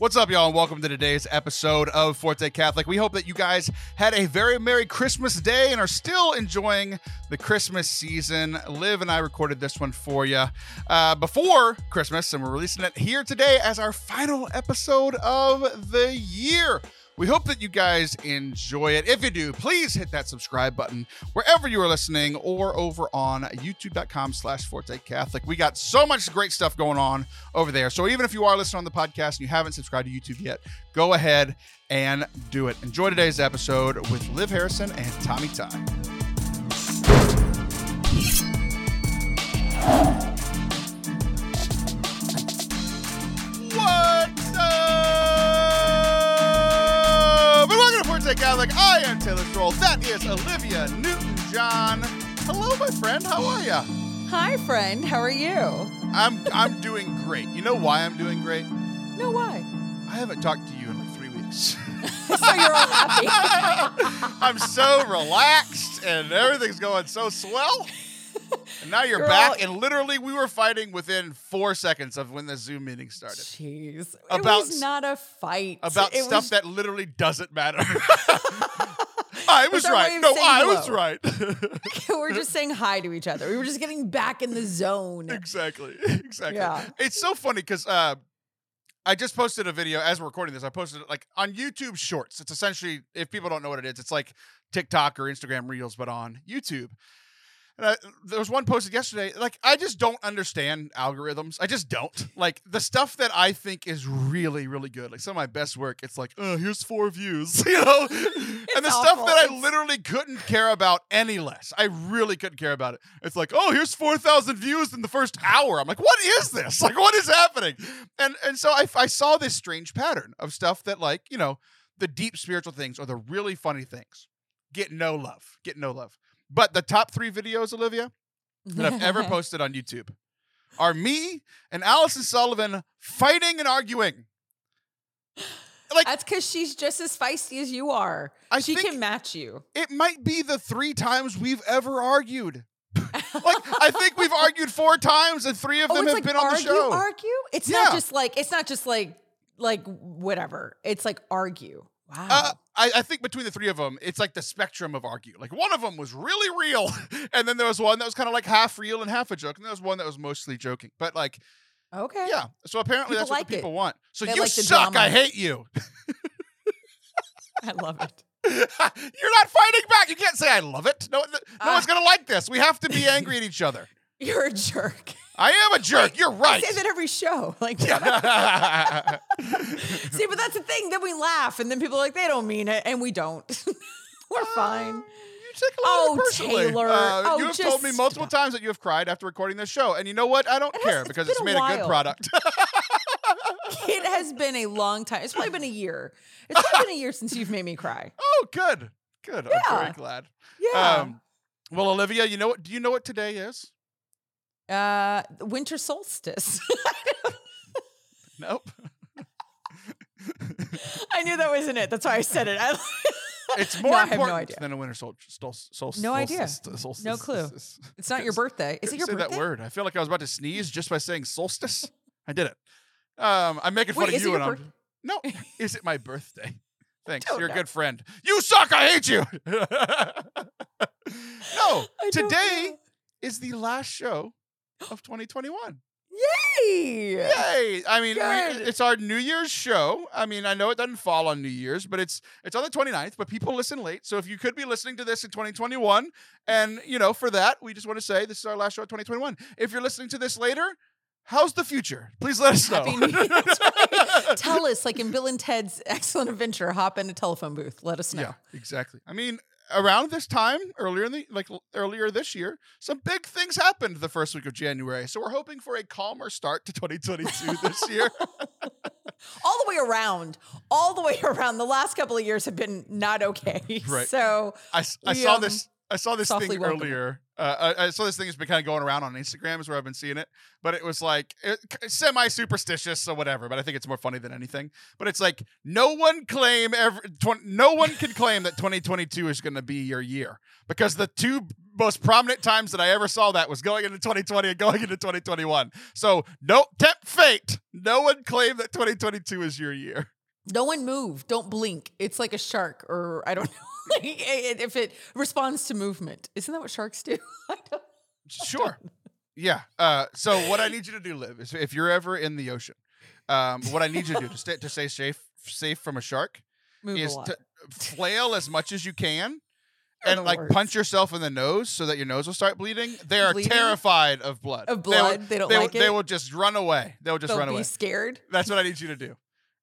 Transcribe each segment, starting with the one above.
What's up, y'all, and welcome to today's episode of Forte Catholic. We hope that you guys had a very Merry Christmas day and are still enjoying the Christmas season. Liv and I recorded this one for you uh, before Christmas, and we're releasing it here today as our final episode of the year. We hope that you guys enjoy it. If you do, please hit that subscribe button wherever you are listening or over on youtube.com slash Forte Catholic. We got so much great stuff going on over there. So even if you are listening on the podcast and you haven't subscribed to YouTube yet, go ahead and do it. Enjoy today's episode with Liv Harrison and Tommy Tighe. Welcome Catholic. I am Taylor Stroll. That is Olivia Newton John. Hello, my friend. How are you? Hi, friend. How are you? I'm I'm doing great. You know why I'm doing great? No, why? I haven't talked to you in like three weeks. so you're all happy. I'm so relaxed and everything's going so swell. And now you're, You're back, and literally we were fighting within four seconds of when the Zoom meeting started Jeez. About it was not a fight. about it stuff was, that literally doesn't matter. I was right. No, I was right. we're just saying hi to each other. We were just getting back in the zone. exactly. Exactly. Yeah. It's so funny because uh, I just posted a video as we're recording this. I posted it like on YouTube Shorts. It's essentially, if people don't know what it is, it's like TikTok or Instagram Reels, but on YouTube. And I, there was one posted yesterday. Like, I just don't understand algorithms. I just don't. Like, the stuff that I think is really, really good, like some of my best work, it's like, oh, here's four views, you know? and the stuff that I literally couldn't care about any less. I really couldn't care about it. It's like, oh, here's 4,000 views in the first hour. I'm like, what is this? Like, what is happening? And and so I, I saw this strange pattern of stuff that, like, you know, the deep spiritual things or the really funny things get no love, get no love. But the top three videos, Olivia, that I've ever posted on YouTube are me and Allison Sullivan fighting and arguing. Like, That's because she's just as feisty as you are. I she can match you. it might be the three times we've ever argued. like, I think we've argued four times, and three of oh, them have like been on argue, the show. argue. It's Yeah. not just like it's not just like like whatever. It's like argue. Wow. Uh, I, I think between the three of them, it's like the spectrum of argue. Like one of them was really real, and then there was one that was kind of like half real and half a joke, and there was one that was mostly joking. But like, okay. yeah. So apparently People that's what like the it. people want. So They you like suck. I hate you. I love it. You're not fighting back. You can't say I love it. No, no Ah. one's gonna like this. We have to be angry at each other. You're a jerk. I am a jerk. You're right. I say that every show. Like, see, but that's the thing. Then we laugh, and then people are like, they don't mean it, and we don't. We're fine. You take a lot of Oh, personally. Taylor. Uh, Oh, you have told me multiple times that you have cried after recording this show, and you know what? I don't It has- care it's because it's made a good product. It has been a long time. It's probably been a year. It's probably been a year since you've made me cry. oh, good, good. I'm very glad. Yeah. Um, well, Olivia, you know what? Do you know what today is? Uh, winter solstice. Nope. I knew that wasn't it. That's why I said it. I, It's more No, I have no important idea. than a winter sol- sol- solstice. No idea. solstice- solstice- No clue. it's not your birthday. Is it your say birthday? that word. I feel like I was about to sneeze just by saying solstice. I did it. Um, I'm making fun Wait, of you, and birth- I'm no. Is it my birthday? Thanks. You're a good friend. You suck. I hate you. no. I Today know. is the last show of 2021. Yay! Yay! I mean, we, it's our New Year's show. I mean, I know it doesn't fall on New Year's, but it's it's on the 29th, but people listen late. So if you could be listening to this in 2021, and you know, for that, we just want to say this is our last show of 2021. If you're listening to this later, how's the future? Please let us know. Happy New Year. That's right. Tell us, like in Bill and Ted's Excellent Adventure, hop in a telephone booth. Let us know. Yeah, exactly. I mean, around this time earlier in the like earlier this year, some big things happened the first week of January. So we're hoping for a calmer start to 2022 this year. All the way around, all the way around. The last couple of years have been not okay. Right. So I We, saw um, this I saw this thing welcome earlier Uh, I, I saw this thing has been kind of going around on Instagram, is where I've been seeing it. But it was like semi superstitious or whatever. But I think it's more funny than anything. But it's like no one claim ever, tw- no one can claim that 2022 is going to be your year because the two most prominent times that I ever saw that was going into 2020 and going into 2021. So no tempt fate. No one claim that 2022 is your year. No one move. Don't blink. It's like a shark, or I don't know. if it responds to movement, isn't that what sharks do? Sure. Yeah. Uh, so what I need you to do, Liv, is if you're ever in the ocean, um, what I need you to do to stay to stay safe safe from a shark Move is lot. to flail as much as you can. And like worst. punch yourself in the nose so that your nose will start bleeding. They are Bleeding? terrified of blood. Of They will- blood? They don't they, will- like They will just run away. They'll just They'll run be away. scared. That's what I need you to do.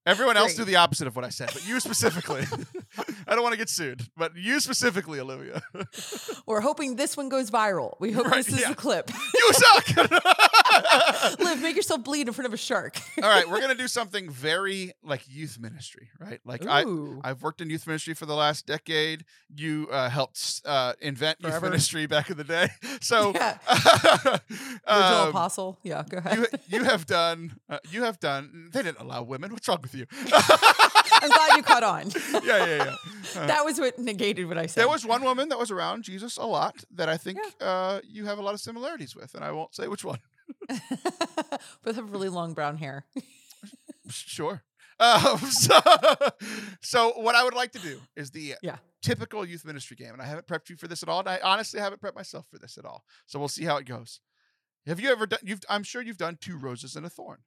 Everyone else do the opposite of what I said, but you specifically. I don't want to get sued, but you specifically, Olivia. We're hoping this one goes viral. We hope Right, this is yeah. the clip. you suck. Liv, make yourself bleed in front of a shark. All right, we're gonna do something very like youth ministry, right? Like I. I've worked in youth ministry for the last decade. You uh, helped uh, invent youth ministry back in the day, so Yeah. um, Original apostle. Yeah, go ahead. you you have done uh, you have done. They didn't allow women. What's wrong with you? I'm glad you caught on. yeah, yeah, yeah. Uh, that was what negated what I said. there was one woman that was around Jesus a lot that I think uh, you have a lot of similarities with, and I won't say which one. Both have really long brown hair. Sure. Um, so, so what I would like to do is the Yeah. typical youth ministry game, and I haven't prepped you for this at all. And I honestly haven't prepped myself for this at all. So we'll see how it goes. Have you ever done? You've, I'm sure you've done two roses and a thorn.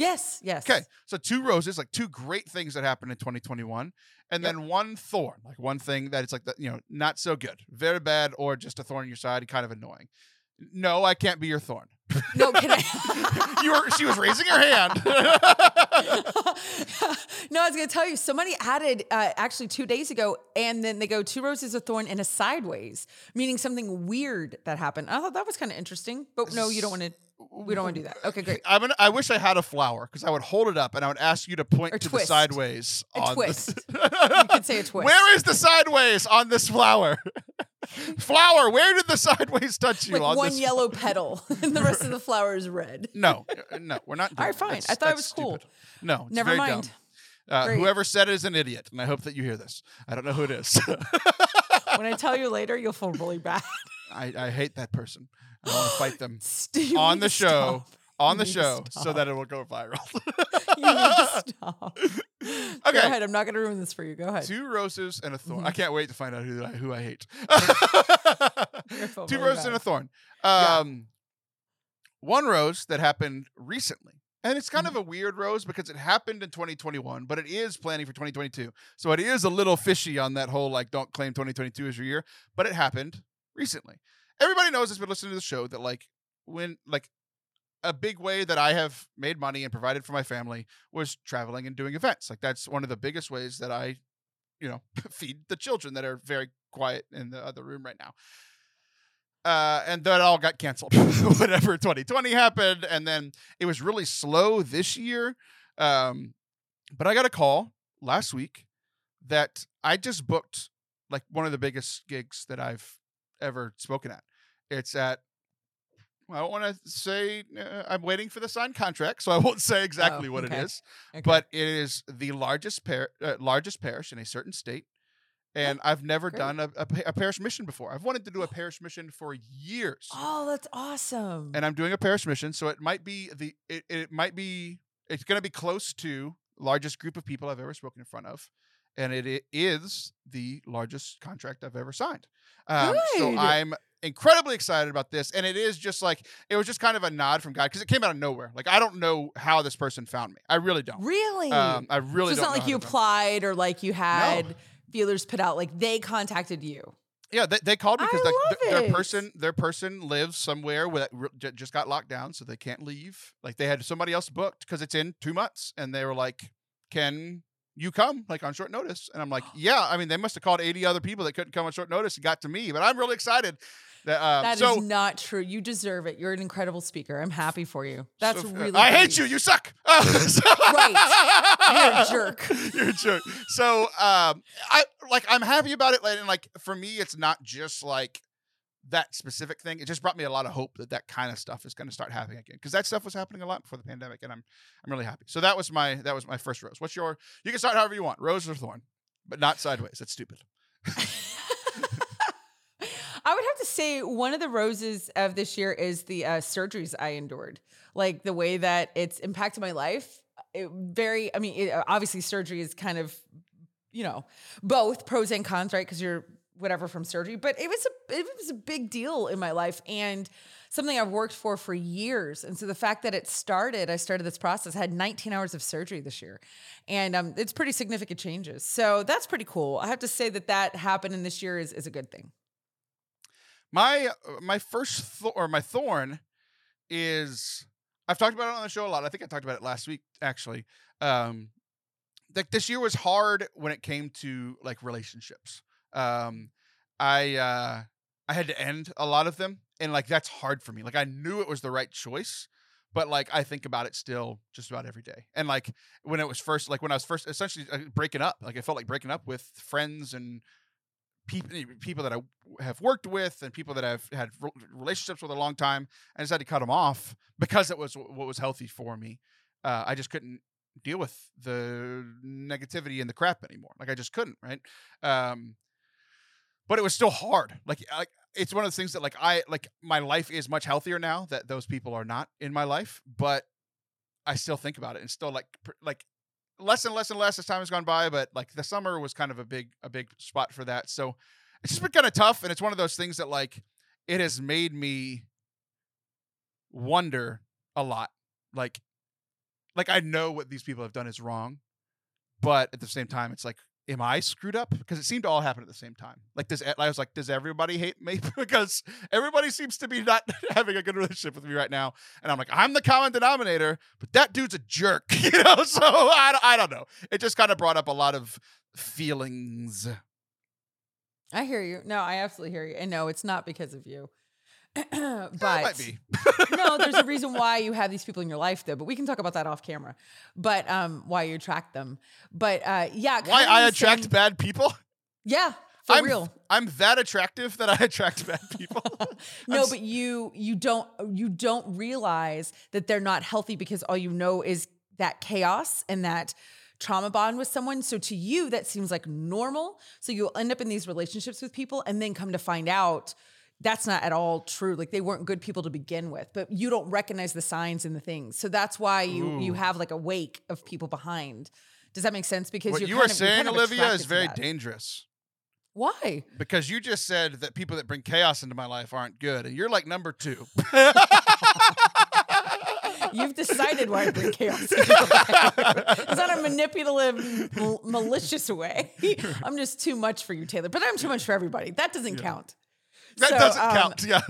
Yes, yes. Okay, so two roses, like two great things that happened in 2021, and Yep. then one thorn, like one thing that it's like the, you know not so good, very bad, or just a thorn in your side, kind of annoying. No, I can't be your thorn. No, can I? you were. She was raising her hand. no, I was going to tell you. Somebody added uh, actually two days ago, and then they go two roses of thorn and a sideways, meaning something weird that happened. I thought that was kind of interesting, but no, you don't want to. We don't want to do that. Okay, great. I'm gonna, I wish I had a flower because I would hold it up and I would ask you to point Or to twist. the sideways. A on twist. You could say a twist. Where is the sideways on this flower? flower, where did the sideways touch you like on one this? yellow petal, and the rest of the flower is red. No, uh, no, we're not. Doing All right, that. fine. That's- I thought it that's was cool. stupid. No, it's Never very mind. dumb. Uh, Great. whoever said it is an idiot, and I hope that you hear this. I don't know who it is. When I tell you later, you'll feel really bad. I, I hate that person. I want to fight them St- you on the show. stop. On the show, so that it will go viral. You need to stop. Go Okay. ahead. I'm not going to ruin this for you. Go ahead. Two roses and a thorn. Mhm. I can't wait to find out who I, who I hate. Two roses and a thorn. Yeah. Um, One rose that happened recently. And it's kind Mm-hmm. of a weird rose because it happened in 2021, but it is planning for 2022. So it is a little fishy on that whole like don't claim 2022 as your year, but it happened recently. Everybody knows that's been listening to the show that like when like a big way that I have made money and provided for my family was traveling and doing events. Like that's one of the biggest ways that I, you know, feed the children that are very quiet in the other room right now. Uh, and that all got canceled Whatever 2020 happened, and then it was really slow this year. Um, but I got a call last week that I just booked like one of the biggest gigs that I've ever spoken at. It's at I don't want to say uh, I'm waiting for the signed contract, so I won't say exactly what okay. it is. Okay. But it is the largest par- uh, largest parish in a certain state, and I've never great. done a, a, a parish mission before. I've wanted to do a parish mission for years, oh, that's awesome. and I'm doing a parish mission, so it might be the it, it might be it's going to be close to largest group of people I've ever spoken in front of, and it is the largest contract I've ever signed. Um, so I'm incredibly excited about this, and it is just like it was just kind of a nod from God because it came out of nowhere. Like I don't know how this person found me. I really don't. really? Um, I really so it's not like you they found me. applied or like you had feelers put out. Like they contacted you. Yeah, they, they called because like, love th- their person their person lives somewhere where that just got locked down, so they can't leave. Like they had somebody else booked because it's in two months, and they were like, "Can you come like on short notice?" And I'm like, "Yeah." I mean, they must have called 80 other people that couldn't come on short notice and got to me, but I'm really excited that. Um, That is so not true. You deserve it. You're an incredible speaker. I'm happy for you. That's so, uh, really. I hate you. You suck. right. You're a jerk. You're a jerk. So um I like I'm happy about it. And like for me, it's not just like that specific thing, it just brought me a lot of hope that that kind of stuff is going to start happening again because that stuff was happening a lot before the pandemic, and I'm I'm really happy. So that was my that was my first rose. What's your? You can start however you want, rose or thorn, but not sideways. That's stupid. I would have to say one of the roses of this year is the uh, surgeries I endured. Like the way that it's impacted my life. It very, I mean, it, obviously surgery is kind of, you know, both pros and cons, right? Because you're whatever from surgery, but it was a it was a big deal in my life and something I've worked for for years. And so the fact that it started, I started this process, I had 19 hours of surgery this year, and um, it's pretty significant changes. So that's pretty cool. I have to say that that happened in this year is is a good thing. My uh, my first th- or my thorn is I've talked about it on the show a lot. I think I talked about it last week actually. Um, like this year was hard when it came to like relationships. Um, I uh, I had to end a lot of them, and like that's hard for me. Like I knew it was the right choice, but like I think about it still just about every day. And like when it was first, like when I was first essentially uh, breaking up, like I felt like breaking up with friends and people people that I have worked with and people that I've had relationships with a long time. I just had to cut them off because it was what was healthy for me. Uh, I just couldn't deal with the negativity and the crap anymore. Like I just couldn't, right? Um, but it was still hard. Like, like it's one of those things that like I like my life is much healthier now that those people are not in my life, but I still think about it and still like like less and less and less as time has gone by, but like the summer was kind of a big a big spot for that. So it's just been kind of tough, and it's one of those things that like it has made me wonder a lot. Like, like I know what these people have done is wrong, but at the same time, it's like, am I screwed up? Because it seemed to all happen at the same time. Like, does I was like, does everybody hate me? because everybody seems to be not having a good relationship with me right now, and I'm like, I'm the common denominator, but that dude's a jerk, you know. So I, I don't know. It just kind of brought up a lot of feelings. I hear you. No, I absolutely hear you. And no, it's not because of you. but no, there's a reason why you have these people in your life, though. But we can talk about that off camera. But um, why you attract them? But uh, yeah, why I attract bad people? Yeah, for I'm, real. I'm that attractive that I attract bad people. no, but you you don't you don't realize that they're not healthy because all you know is that chaos and that trauma bond with someone. So to you, that seems like normal. So you'll end up in these relationships with people and then come to find out that's not at all true. Like they weren't good people to begin with, but you don't recognize the signs and the things. So that's why you Ooh. you mm. have like a wake of people behind. Does that make sense? Because what you are saying, kind of Olivia, is very dangerous. Why? Because you just said that people that bring chaos into my life aren't good, and you're like number two. You've decided why I bring chaos. it's not a manipulative, mal- malicious way. I'm just too much for you, Taylor. But I'm too much for everybody. That doesn't yeah. count. That so, doesn't um, count. Yeah.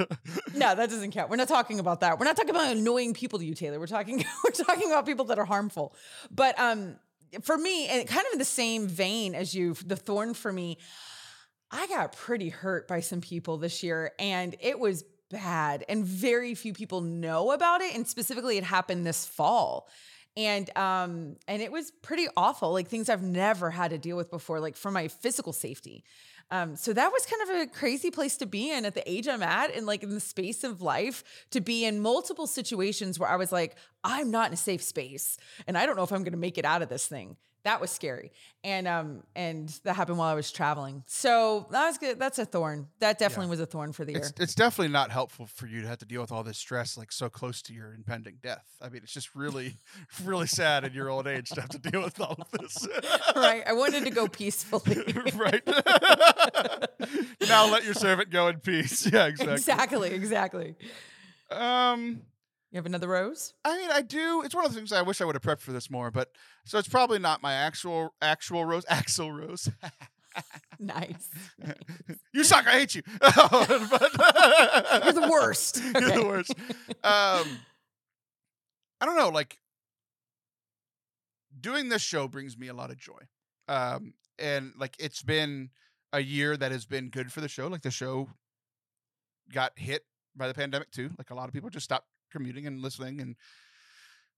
no, that doesn't count. We're not talking about that. We're not talking about annoying people to you, Taylor. We're talking we're talking about people that are harmful. But um for me, and kind of in the same vein as you, the thorn for me, I got pretty hurt by some people this year, and it was bad. And very few people know about it. And specifically, it happened this fall and um and it was pretty awful like things i've never had to deal with before like for my physical safety um, so that was kind of a crazy place to be in at the age I'm at and like in the space of life to be in multiple situations where I was like, I'm not in a safe space and I don't know if I'm going to make it out of this thing that was scary. And um and that happened while i was traveling. So that was good. That's a thorn. That definitely yeah. was a thorn for the it's, year. it's definitely not helpful for you to have to deal with all this stress like so close to your impending death. I mean it's just really really sad in your old age to have to deal with all of this. Right. I wanted to go peacefully. Right. Now let your servant go in peace. Yeah exactly. Exactly exactly. Um you have another rose? I mean, I do. It's one of the things I wish I would have prepped for this more, but so it's probably not my actual actual rose. Axl Rose. nice. you suck. I hate you. You're the worst. Okay. You're the worst. Um, I don't know. Like doing this show brings me a lot of joy. Um, and like it's been a year that has been good for the show. Like the show got hit by the pandemic too. Like a lot of people just stopped commuting and listening and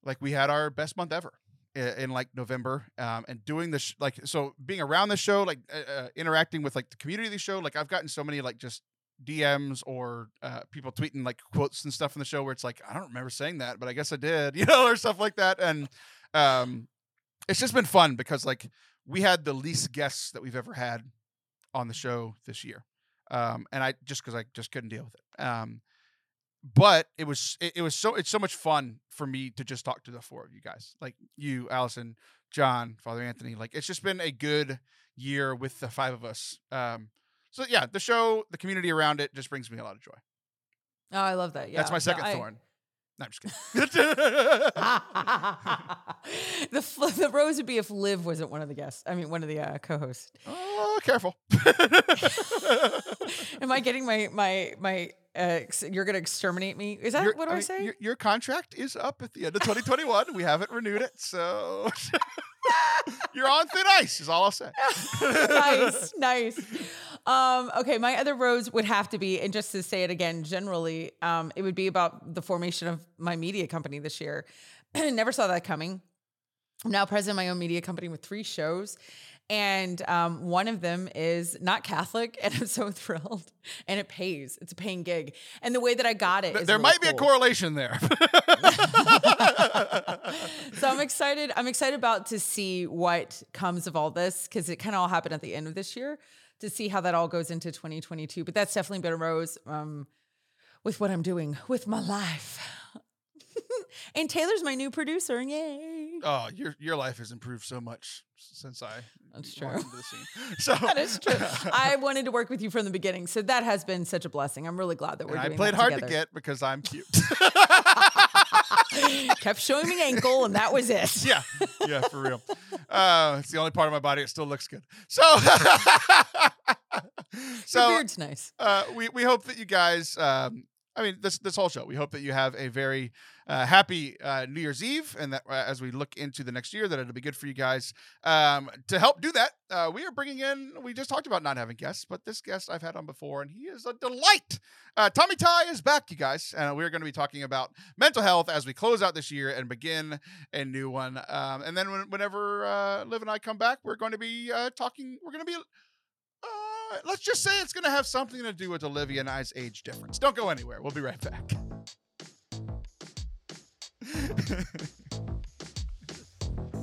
like we had our best month ever in, in like November um, and doing this sh- like so being around the show like uh, uh, interacting with like the community of the show like I've gotten so many like just DMs or uh, people tweeting like quotes and stuff in the show where it's like I don't remember saying that, but I guess I did, you know, or stuff like that. And um, it's just been fun because like we had the least guests that we've ever had on the show this year, um, and I just because I just couldn't deal with it. Um, but it was it, it was so it's so much fun for me to just talk to the four of you guys, like you, Allison, John, Father Anthony. Like it's just been a good year with the five of us. Um, so yeah, the show, the community around it, just brings me a lot of joy. Oh, I love that. Yeah, That's my No, second I- thorn. No, I'm just kidding. the fl- the rose would be if Liv wasn't one of the guests. I mean, one of the uh, co-hosts. oh, careful. Am I getting my my my? Uh, ex- you're gonna exterminate me? Is that Your- what do I, mean, say? Your, your contract is up at the end of 2021. we haven't renewed it, so you're on thin ice. Is all I'll say. nice, nice. Um, okay, my other rose would have to be, and just to say it again, generally, um, it would be about the formation of my media company this year. Never saw that coming. I'm now president of my own media company with three shows. And um, one of them is not Catholic, and I'm so thrilled. And it pays; it's a paying gig. And the way that I got it, Th- there really might be a correlation there. so I'm excited. I'm excited about to see what comes of all this because it kind of all happened at the end of this year to see how that all goes into 2022. But that's definitely been a rose um, with what I'm doing with my life. and Taylor's my new producer. Yay! oh, your your life has improved so much since I That's walked true. into the scene. So That is true. I wanted to work with you from the beginning, so that has been such a blessing. I'm really glad that we're I played hard to get because I'm cute. Kept showing me ankle, and that was it. yeah, yeah, for real. Uh, it's the only part of my body that still looks good. So, Your so beard's nice. uh, we we hope that you guys. Um, I mean, this this whole show. We hope that you have a very uh, happy uh, New Year's Eve, and that uh, as we look into the next year, that it'll be good for you guys. Um, to help do that, uh, we are bringing in. We just talked about not having guests, but this guest I've had on before, and he is a delight. Uh, Tommy Tighe is back, you guys, and we're going to be talking about mental health as we close out this year and begin a new one. Um, and then when, whenever uh, Liv and I come back, we're going to be talking. We're going to be. Uh, let's just say it's going to have something to do with Olivia and I's age difference. Don't go anywhere. We'll be right back.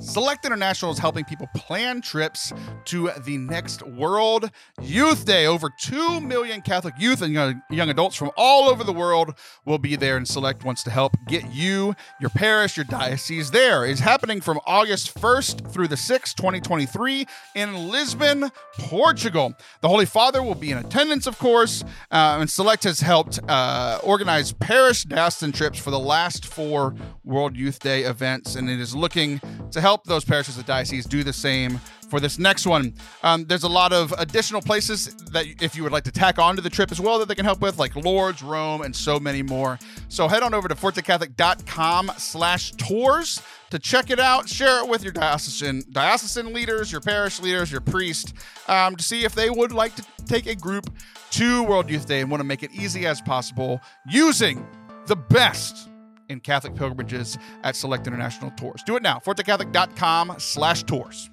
Select International is helping people plan trips to the next World Youth Day. Over 2 million Catholic youth and young, adults from all over the world will be there, and Select wants to help get you, your parish, your diocese there. It's happening from August 1st through the 6th, 2023, in Lisbon, Portugal. The Holy Father will be in attendance, of course, uh, and Select has helped uh, organize parish diocesan trips for the last four World Youth Day events, and it is looking to help those parishes of dioceses do the same for this next one. Um, there's a lot of additional places that if you would like to tack on to the trip as well that they can help with, like Lourdes, Rome, and so many more. So head on over to fortecatholic.com slash tours to check it out. Share it with your diocesan diocesan leaders, your parish leaders, your priest, um, to see if they would like to take a group to World Youth Day and want to make it easy as possible using the best in Catholic pilgrimages at Select International Tours. Do it now. ForteCatholic.com slash tours.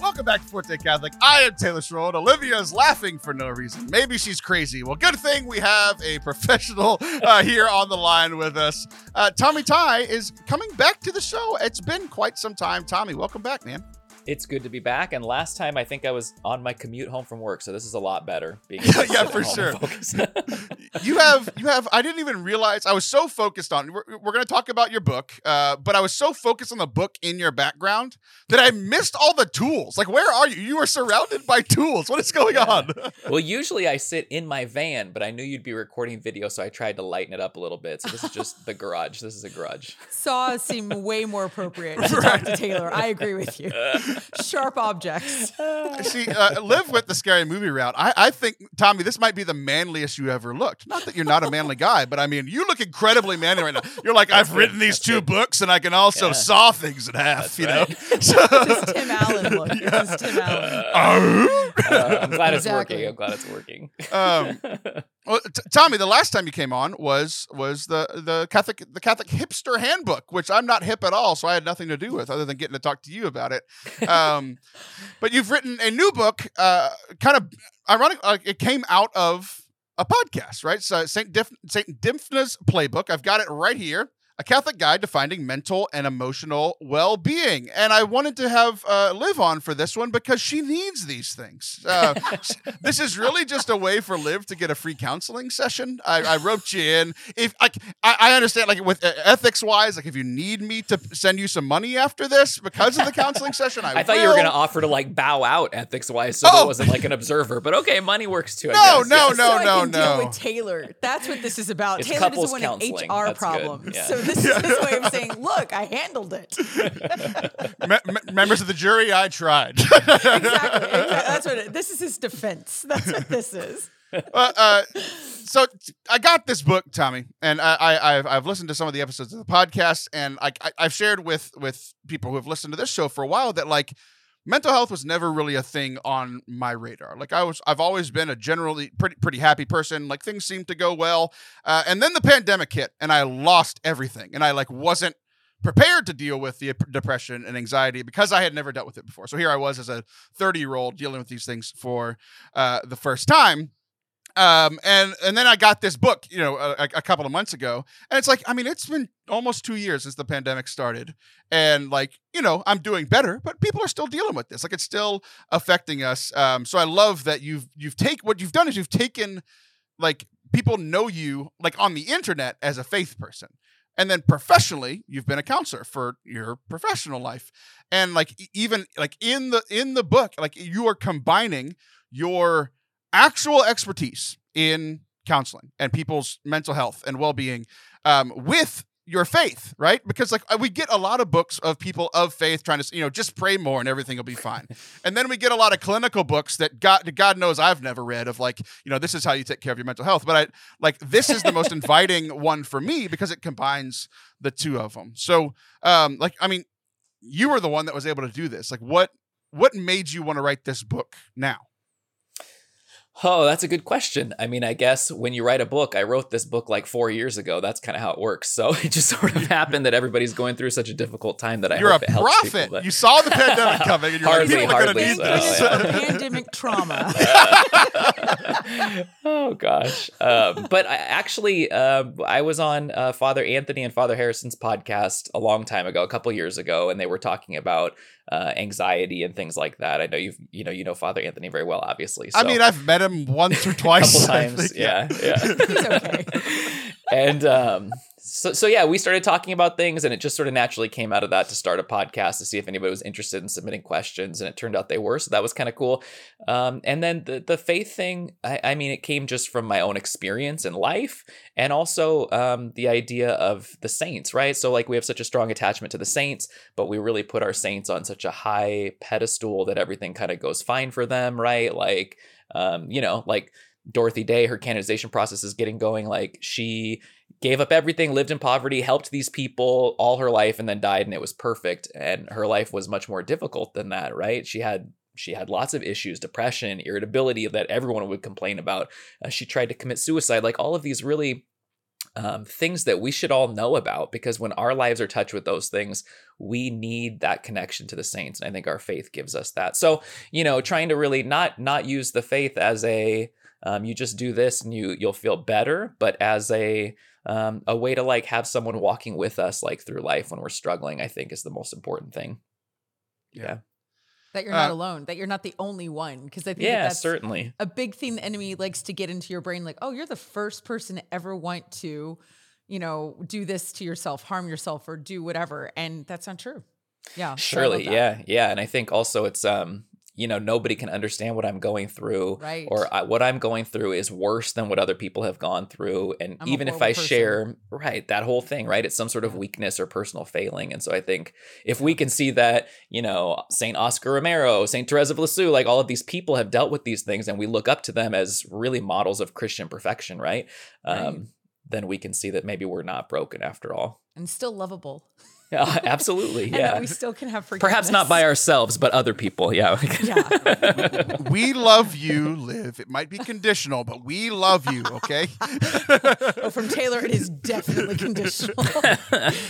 Welcome back to Forte Catholic. I am Taylor Schroed. Olivia is laughing for no reason. Maybe she's crazy. Well, good thing we have a professional uh, here on the line with us. Uh, Tommy Tighe is coming back to the show. It's been quite some time. Tommy, welcome back, man. It's good to be back. And last time I think I was on my commute home from work, so this is a lot better. Being able Yeah, for sure. you have you have i didn't even realize i was so focused on we're, we're going to talk about your book uh, but i was so focused on the book in your background that i missed all the tools like where are you you are surrounded by tools what is going Yeah. on well, usually I sit in my van, but I knew you'd be recording video, so I tried to lighten it up a little bit. So this is just the garage. This is a garage. Saws seem way more appropriate to talk to Taylor. I agree with you. Sharp objects. see uh, live with the scary movie route I, I think tommy this might be the manliest you ever looked not that you're not a manly guy but i mean you look incredibly manly right now you're like i've written these two books and i can also Yeah. saw things in half That's you right. know so, This Tim Allen look. This is Tim Allen. Uh, I'm glad it's Exactly. working. I'm glad it's working. um, Well, t- Tommy, the last time you came on was was the the Catholic the Catholic hipster handbook, which I'm not hip at all, so I had nothing to do with other than getting to talk to you about it. Um, but you've written a new book, uh, kind of ironic. Like it came out of a podcast, right? So Saint Dif- Saint Dymphna's playbook. I've got it right here. A Catholic guide to finding mental and emotional well-being, and I wanted to have uh, Liv on for this one because she needs these things. Uh, this is really just a way for Liv to get a free counseling session. I, I roped you in. If like I, I understand, like with uh, ethics-wise, like if you need me to send you some money after this because of the counseling session, I, I thought will. you were going to offer to like bow out ethics wise, so Oh. there wasn't like an observer. But okay, money works too. No, no, Yes. no, so I no, can no. deal with Taylor. That's what this is about. It's Taylor couples doesn't want an counseling. HR That's good. problem. Yeah. So this is his way of saying, "Look, I handled it." Me- me- members of the jury, I tried. exactly, exactly. That's what it, this is. His defense. That's what this is. uh, uh, so t- I got this book, Tommy, and I, I, I've, I've listened to some of the episodes of the podcast, and I, I, I've shared with with people who have listened to this show for a while that like mental health was never really a thing on my radar. Like I was, I've always been a generally pretty pretty happy person. Like things seemed to go well, uh, and then the pandemic hit, and I lost everything, and I like wasn't prepared to deal with the depression and anxiety because I had never dealt with it before. So here I was as a 30 year old dealing with these things for uh, the first time. Um, and and then I got this book, you know, a, a couple of months ago, and it's like, I mean, it's been almost two years since the pandemic started, and like, you know, I'm doing better, but people are still dealing with this. Like, it's still affecting us. Um, so I love that you've you've take what you've done is you've taken, like, people know you like on the internet as a faith person, and then professionally you've been a counselor for your professional life, and like even like in the in the book, like you are combining your actual expertise in counseling and people's mental health and well-being um, with your faith right? Because like we get a lot of books of people of faith trying to you know just pray more and everything will be fine. And then we get a lot of clinical books that god god knows i've never read of like you know this is how you take care of your mental health. But i like this is the most inviting one for me because it combines the two of them so um like i mean you were the one that was able to do this. Like what what made you want to write this book now Oh, that's a good question. I mean, I guess when you write a book, I wrote this book like four years ago. That's kind of how it works. So it just sort of happened that everybody's going through such a difficult time that I You're hope a it helps people, prophet. but- You saw the pandemic coming, and you're Hardly, like, people are going to hardly need so, this. yeah. Pandemic trauma. oh gosh um, but I, actually uh, i was on uh, father anthony and father harrison's podcast a long time ago a couple years ago and they were talking about uh, anxiety and things like that i know you've you know you know father anthony very well obviously so I mean, I've met him once or a twice. couple times think, yeah yeah He's okay. and um so, so yeah we started talking about things and it just sort of naturally came out of that to start a podcast to see if anybody was interested in submitting questions and it turned out they were so that was kind of cool. Um, and then the, the faith thing I, I mean it came just from my own experience in life and also um, the idea of the saints right? So like we have such a strong attachment to the saints but we really put our saints on such a high pedestal that everything kind of goes fine for them right? Like um, you know like Dorothy Day, her canonization process is getting going. Like she gave up everything, lived in poverty, helped these people all her life, and then died, and it was perfect. And her life was much more difficult than that, right? She had she had lots of issues, depression, irritability that everyone would complain about. Uh, she tried to commit suicide, like all of these really um, things that we should all know about because when our lives are touched with those things, we need that connection to the saints, and I think our faith gives us that. So, you know, trying to really not not use the faith as a um, you just do this and you you'll feel better, but as a um, a way to like have someone walking with us like through life when we're struggling, I think is the most important thing. Yeah, that you're not Uh, alone. That you're not the only one. Because I think that yeah, that's certainly. a big thing the enemy likes to get into your brain. Like, oh, you're the first person to ever want to, you know, do this to yourself, harm yourself, or do whatever. And that's not true. Yeah, so I love Surely, that. yeah, yeah, and I think also it's um you know nobody can understand what I'm going through, Right. Or I, what I'm going through is worse than what other people have gone through, and I'm even if I person. share right that whole thing, right, it's some sort of weakness or personal failing, and so I think if we can see that you know Saint Oscar Romero, Saint Therese of Lisieux, like all of these people have dealt with these things, and we look up to them as really models of Christian perfection, right? Right. Um, then we can see that maybe we're not broken after all. And still lovable. Yeah, absolutely. and Yeah. we still can have forgiveness. Perhaps not by ourselves, but other people. Yeah. Yeah. we love you, Liv. It might be conditional, but we love you, okay? Oh, from Taylor, it is definitely conditional.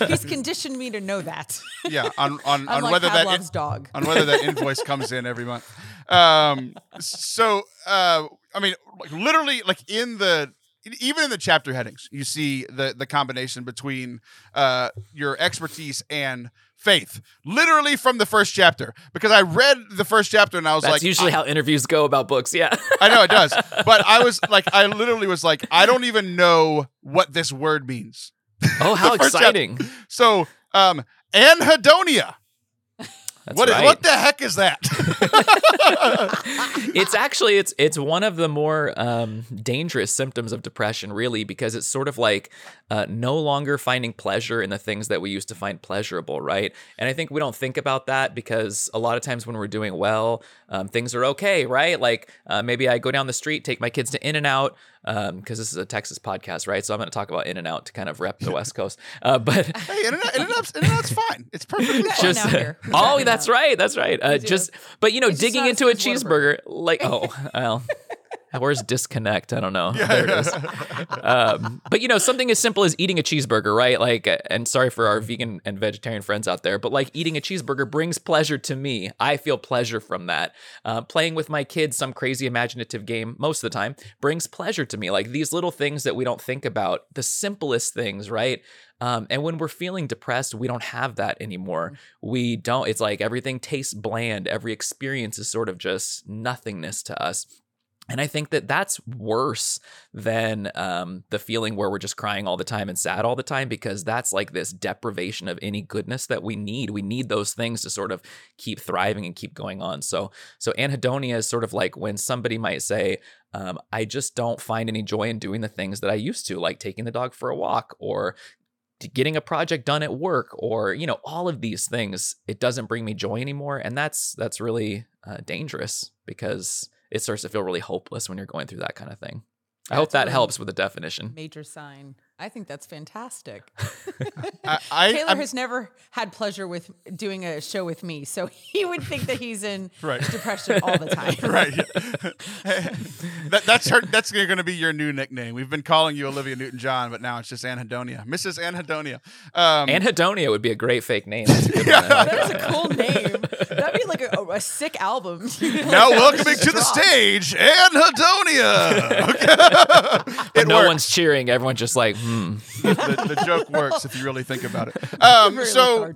He's conditioned me to know that. Yeah, on on, on Unlike whether that Pavlov's dog. on whether that invoice comes in every month. Um, so uh, I mean, like literally, like in the even in the chapter headings, you see the the combination between uh, your expertise and faith, literally from the first chapter. Because I read the first chapter and I was like That's like, usually how interviews go about books. Yeah. I know it does, but I was like, I literally was like, I don't even know what this word means. Oh, how first chapter. exciting. So, um, anhedonia. That's What, right. what the heck is that? it's actually it's it's one of the more um, dangerous symptoms of depression, really, because it's sort of like uh, no longer finding pleasure in the things that we used to find pleasurable, right? And I think we don't think about that because a lot of times when we're doing well, um, things are okay, right? Like uh, maybe I go down the street, take my kids to In and Out because this is a Texas podcast, right? So I'm going to talk about In and Out to kind of rep the West Coast, uh, but. Hey, internet, internet's, internet's fine. It's perfectly fine. one just out here. We got one that's right. That's right uh, just but you know It's digging into a cheeseburger like oh well where's disconnect i don't know. There it is. um, but you know something as simple as eating a cheeseburger right? Like uh, and sorry for our vegan and vegetarian friends out there but like eating a cheeseburger brings pleasure to me. I feel pleasure from that. Uh, playing with my kids some crazy imaginative game most of the time brings pleasure to me. Like these little things that we don't think about the simplest things right um, and when we're feeling depressed, we don't have that anymore. We don't, it's like everything tastes bland. Every experience is sort of just nothingness to us. And I think that that's worse than um, the feeling where we're just crying all the time and sad all the time, because that's like this deprivation of any goodness that we need. We need those things to sort of keep thriving and keep going on. So, so anhedonia is sort of like when somebody might say, um, "I just don't find any joy in doing the things that I used to, like taking the dog for a walk or getting a project done at work or you know all of these things it doesn't bring me joy anymore and that's that's really uh, dangerous because it starts to feel really hopeless when you're going through that kind of thing i hope that really helps with the definition Major sign. I think that's fantastic. I, I, Taylor I'm- has never had pleasure with doing a show with me, so he would think that he's in Right. depression all the time. right. that, that's her. That's going to be your new nickname. We've been calling you Olivia Newton-John, but now it's just Anhedonia, Mrs. Anhedonia. Um, anhedonia would be a great fake name That's a good one. That is a cool name. That'd be like a, a sick album. now welcoming to the stage, Anhedonia. Okay. But no works. one's cheering everyone's just like the, the joke works if you really think about it. Um, so.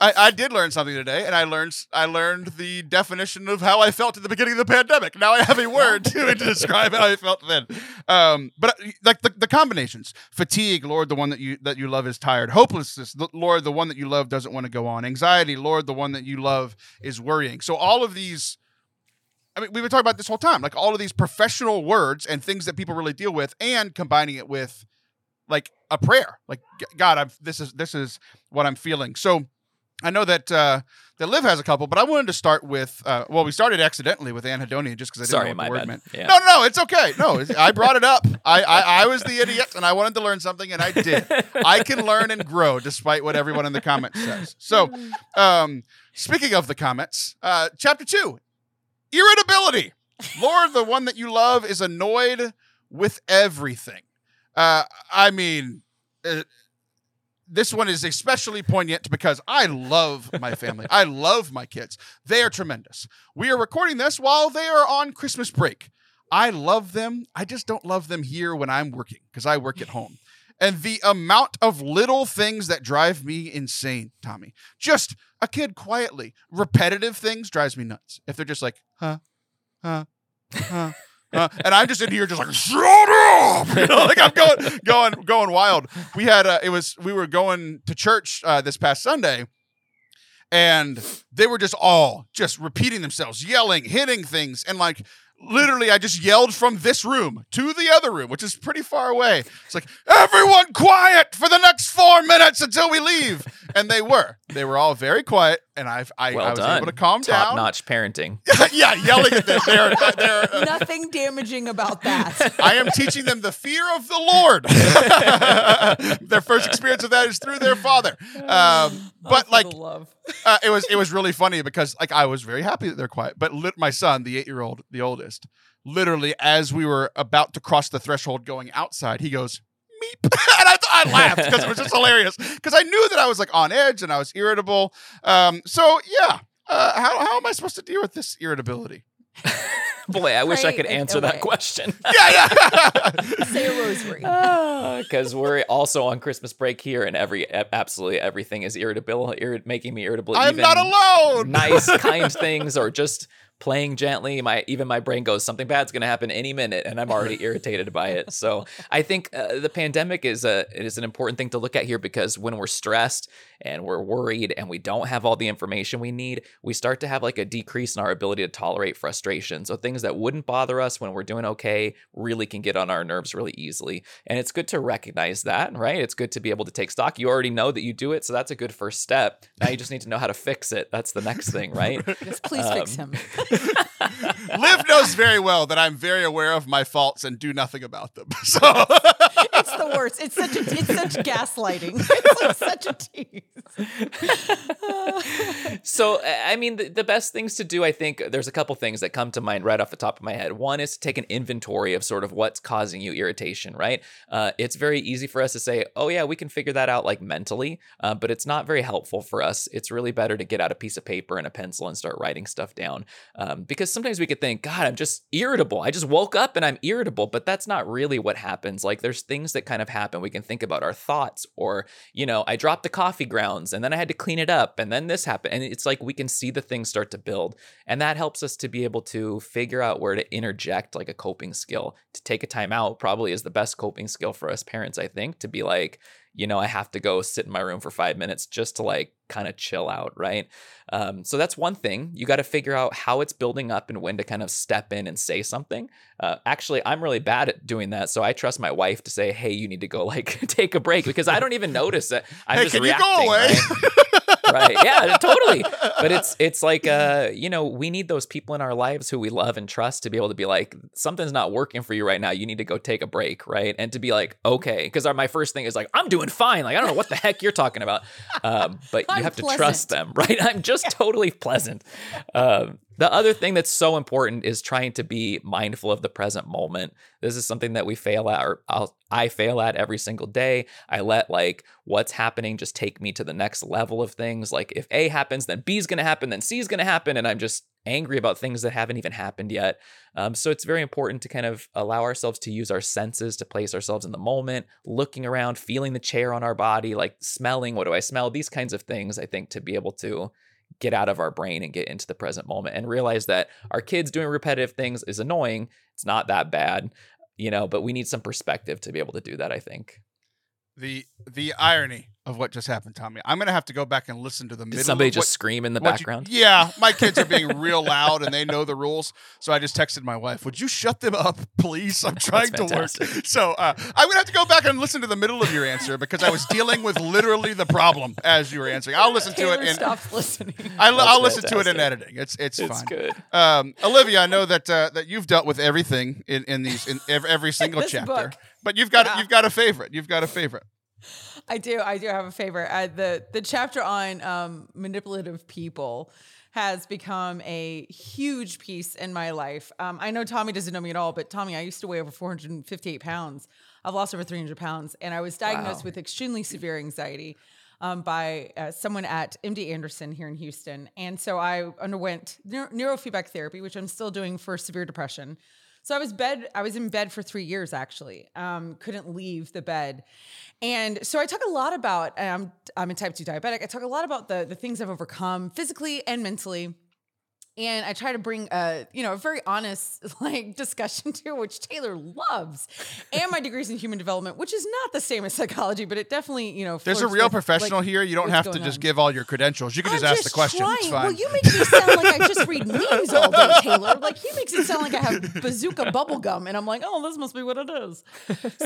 I, I did learn something today, and I learned I learned the definition of how I felt at the beginning of the pandemic. Now I have a word to, to describe how I felt then. Um, but uh, like the, the combinations: fatigue, Lord, the one that you that you love is tired; hopelessness, Lord, the one that you love doesn't want to go on; anxiety, Lord, the one that you love is worrying. So all of these. I mean, we've been talking about this whole time, like all of these professional words and things that people really deal with, and combining it with like a prayer, like God, I'm this is this is what I'm feeling. So I know that uh, that Liv has a couple, but I wanted to start with. Uh, well, we started accidentally with anhedonia just because I didn't Sorry, know what the word bad. meant. Yeah. No, no, no, it's okay. No, it's- I brought it up. I, I I was the idiot, and I wanted to learn something, and I did. I can learn and grow despite what everyone in the comments says. So, um, speaking of the comments, uh, chapter two, irritability. Lord, the one that you love is annoyed with everything. Uh, I mean. Uh, this one is especially poignant because I love my family. I love my kids. They are tremendous. We are recording this while they are on Christmas break. I love them. I just don't love them here when I'm working because I work at home. And the amount of little things that drive me insane, Tommy. Just a kid quietly. Repetitive things drives me nuts. If they're just like, huh, huh, huh. Uh, and I'm just in here, just like shut up, you know, like I'm going, going, going wild. We had, uh, it was, we were going to church uh, this past Sunday, and they were just all just repeating themselves, yelling, hitting things, and like literally, I just yelled from this room to the other room, which is pretty far away. It's like everyone quiet for the next four minutes until we leave, and they were, they were all very quiet and I've, I, Well I was done. able to calm Top down. Top notch parenting. yeah, yelling at them. They're, they're, uh, Nothing damaging about that. I am teaching them the fear of the Lord. their first experience of that is through their father. Um, but For like, the love. Uh, it was it was really funny because like I was very happy that they're quiet. But lit, my son, the eight year old, the oldest, literally as we were about to cross the threshold going outside, he goes. Meep. and I, I laughed because it was just hilarious because I knew that I was like on edge and I was irritable. Um, so yeah, uh, how, how am I supposed to deal with this irritability? Boy, I wish I Pray could it answer that question. Yeah, yeah. Say a rosary. Ah, because we're also on Christmas break here, and every absolutely everything is irritable, irrit- making me irritable. I'm even not alone. nice, kind things, or just playing gently. My even my brain goes, something bad's gonna happen any minute, and I'm already irritated by it. So I think uh, the pandemic is a it is an important thing to look at here because when we're stressed and we're worried and we don't have all the information we need, we start to have like a decrease in our ability to tolerate frustration. So things that wouldn't bother us when we're doing okay really can get on our nerves really easily. And it's good to recognize that, right? It's good to be able to take stock. You already know that you do it, so that's a good first step. Now you just need to know how to fix it. That's the next thing, right? Yes, please fix Um, him. Liv knows very well that I'm very aware of my faults and do nothing about them. So It's the worst. It's such a it's such gaslighting. It's like such a tease. So, I mean, the, the best things to do, I think, there's a couple things that come to mind right off the top of my head. One is to take an inventory of sort of what's causing you irritation, right? Uh, it's very easy for us to say, oh, yeah, we can figure that out like mentally, uh, but it's not very helpful for us. It's really better to get out a piece of paper and a pencil and start writing stuff down. Um, because sometimes we could think, God, I'm just irritable. I just woke up and I'm irritable, but that's not really what happens. Like, there's things that kind of happen. We can think about our thoughts, or, you know, I dropped the coffee grounds and then I had to clean it up, and then this happened. And it's like we can see the things start to build. And that helps us to be able to figure out where to interject like a coping skill. To take a time out probably is the best coping skill for us parents, I think, to be like, you know, I have to go sit in my room for five minutes just to like kind of chill out, right? Um, so that's one thing. You got to figure out how it's building up and when to kind of step in and say something. Uh, actually, I'm really bad at doing that, so I trust my wife to say, "Hey, you need to go like take a break," because I don't even notice it. I'm Hey, just can you go away? Right? right? Yeah, totally. But it's it's like uh, you know, we need those people in our lives who we love and trust to be able to be like, something's not working for you right now. You need to go take a break, right? And to be like, okay, because my first thing is like, I'm doing fine. Like I don't know what the heck you're talking about, um, but you have to trust them, right? I'm just totally pleasant. Um, the other thing that's so important is trying to be mindful of the present moment. This is something that we fail at, or I'll, I fail at every single day. I let like what's happening just take me to the next level of things. Like if A happens, then B is going to happen, then C is going to happen, and I'm just angry about things that haven't even happened yet. Um, so it's very important to kind of allow ourselves to use our senses to place ourselves in the moment, looking around, feeling the chair on our body, like smelling. What do I smell? These kinds of things. I think to be able to get out of our brain and get into the present moment and realize that our kids doing repetitive things is annoying. It's not that bad, you know, but we need some perspective to be able to do that, I think. the the irony of what just happened, Tommy. I'm gonna have to go back and listen to the middle. Somebody of just what- scream in the what you- background? yeah, my kids are being real loud and they know the rules. So I just texted my wife, "Would you shut them up, please? I'm trying to work." So uh, I'm gonna have to go back and listen to the middle of your answer because I was dealing with literally the problem as you were answering. I'll listen to it in. stops listening. I, will That's listen to it in editing. It's it's, It's fine. good. Um, Olivia, I know that uh, that you've dealt with everything in, in these in every, every single chapter, book. but you've got Yeah. you've got a favorite. You've got a favorite. I do. I do have a favorite. Uh, the the chapter on um, manipulative people has become a huge piece in my life. Um, I know Tommy doesn't know me at all, but Tommy, I used to weigh over 458 pounds. I've lost over 300 pounds, and I was diagnosed Wow. with extremely severe anxiety um, by uh, someone at MD Anderson here in Houston. And so I underwent neuro- neurofeedback therapy, which I'm still doing for severe depression. So I was bed. I was in bed for three years actually. Um, couldn't leave the bed, and so I talk a lot about. Um, I'm a type two diabetic. I talk a lot about the the things I've overcome physically and mentally. And I try to bring a, you know, a very honest like discussion to which Taylor loves, and my degrees in human development, which is not the same as psychology, but it definitely, you know, There's a real with, professional like, here. You don't have to just on. give all your credentials. You can I'm just ask the question. Well, you make me sound like I just read memes all day, Taylor. Like he makes it sound like I have bazooka bubble gum, and I'm like, oh, this must be what it is.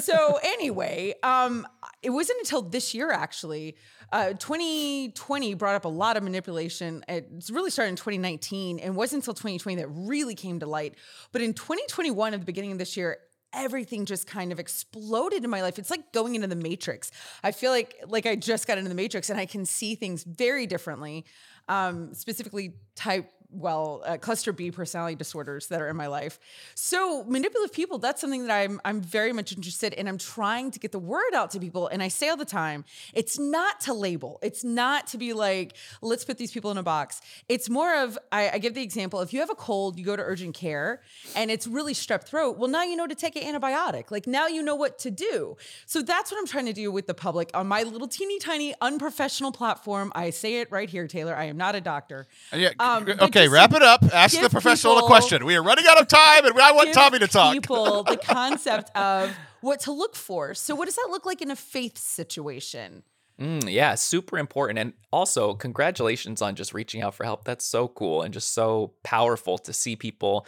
so anyway, um, it wasn't until this year actually. Uh, 2020 brought up a lot of manipulation. It's really started in 2019 and wasn't until 2020 that really came to light. But in 2021, at the beginning of this year, everything just kind of exploded in my life. It's like going into the matrix. I feel like like I just got into the matrix and I can see things very differently. Um, specifically type well, uh, cluster B personality disorders that are in my life. So manipulative people, that's something that I'm I'm very much interested in. I'm trying to get the word out to people. And I say all the time, it's not to label. It's not to be like, let's put these people in a box. It's more of, I, I give the example, if you have a cold, you go to urgent care and it's really strep throat. Well, now you know to take an antibiotic. Like now you know what to do. So that's what I'm trying to do with the public on my little teeny tiny unprofessional platform. I say it right here, Taylor. I am not a doctor. Yeah. Um, okay, wrap it up. Ask the professional people, a question. We are running out of time, and I want Tommy to talk. People, the concept of what to look for. So, what does that look like in a faith situation? Mm, yeah, super important. And also, congratulations on just reaching out for help. That's so cool and just so powerful to see people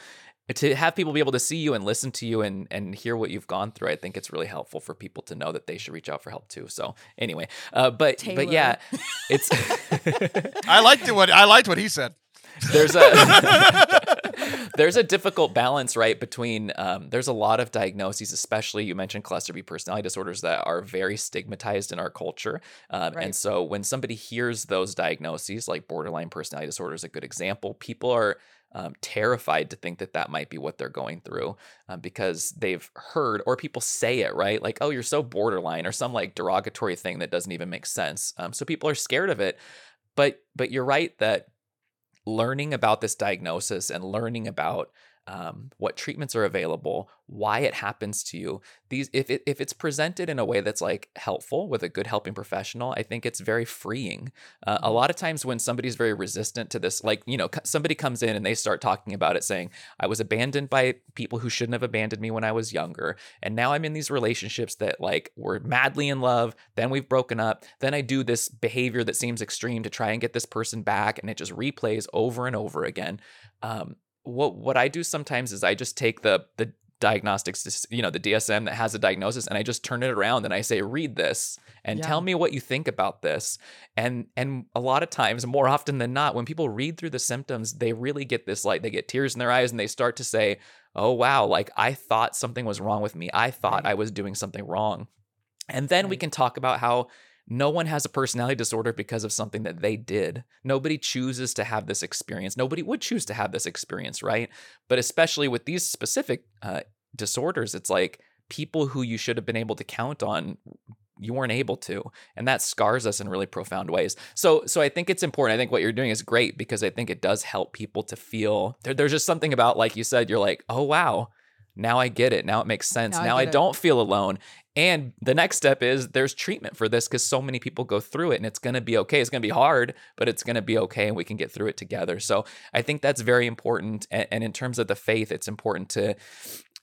to have people be able to see you and listen to you and and hear what you've gone through i think it's really helpful for people to know that they should reach out for help too so anyway uh, but Taylor. but yeah it's i liked it what i liked what he said there's a there's a difficult balance, right? Between um, there's a lot of diagnoses, especially you mentioned cluster B personality disorders that are very stigmatized in our culture, um, right. and so when somebody hears those diagnoses, like borderline personality disorder is a good example, people are um, terrified to think that that might be what they're going through um, because they've heard or people say it right like oh you're so borderline or some like derogatory thing that doesn't even make sense um, so people are scared of it but but you're right that learning about this diagnosis and learning about um, what treatments are available, why it happens to you. These, if it, if it's presented in a way that's like helpful with a good helping professional, I think it's very freeing. Uh, a mm-hmm. lot of times when somebody's very resistant to this, like you know, somebody comes in and they start talking about it, saying, "I was abandoned by people who shouldn't have abandoned me when I was younger, and now I'm in these relationships that like we're madly in love, then we've broken up, then I do this behavior that seems extreme to try and get this person back, and it just replays over and over again." Um, what what I do sometimes is I just take the the diagnostics you know the DSM that has a diagnosis and I just turn it around and I say read this and yeah. tell me what you think about this and and a lot of times more often than not when people read through the symptoms they really get this like they get tears in their eyes and they start to say oh wow like I thought something was wrong with me I thought right. I was doing something wrong and then right. we can talk about how no one has a personality disorder because of something that they did. Nobody chooses to have this experience. Nobody would choose to have this experience, right? But especially with these specific uh, disorders, it's like people who you should have been able to count on you weren't able to and that scars us in really profound ways so so i think it's important i think what you're doing is great because i think it does help people to feel there, there's just something about like you said you're like oh wow now I get it. Now it makes sense. Now, now I, I don't feel alone. And the next step is there's treatment for this because so many people go through it and it's going to be okay. It's going to be hard, but it's going to be okay and we can get through it together. So I think that's very important. And, and in terms of the faith, it's important to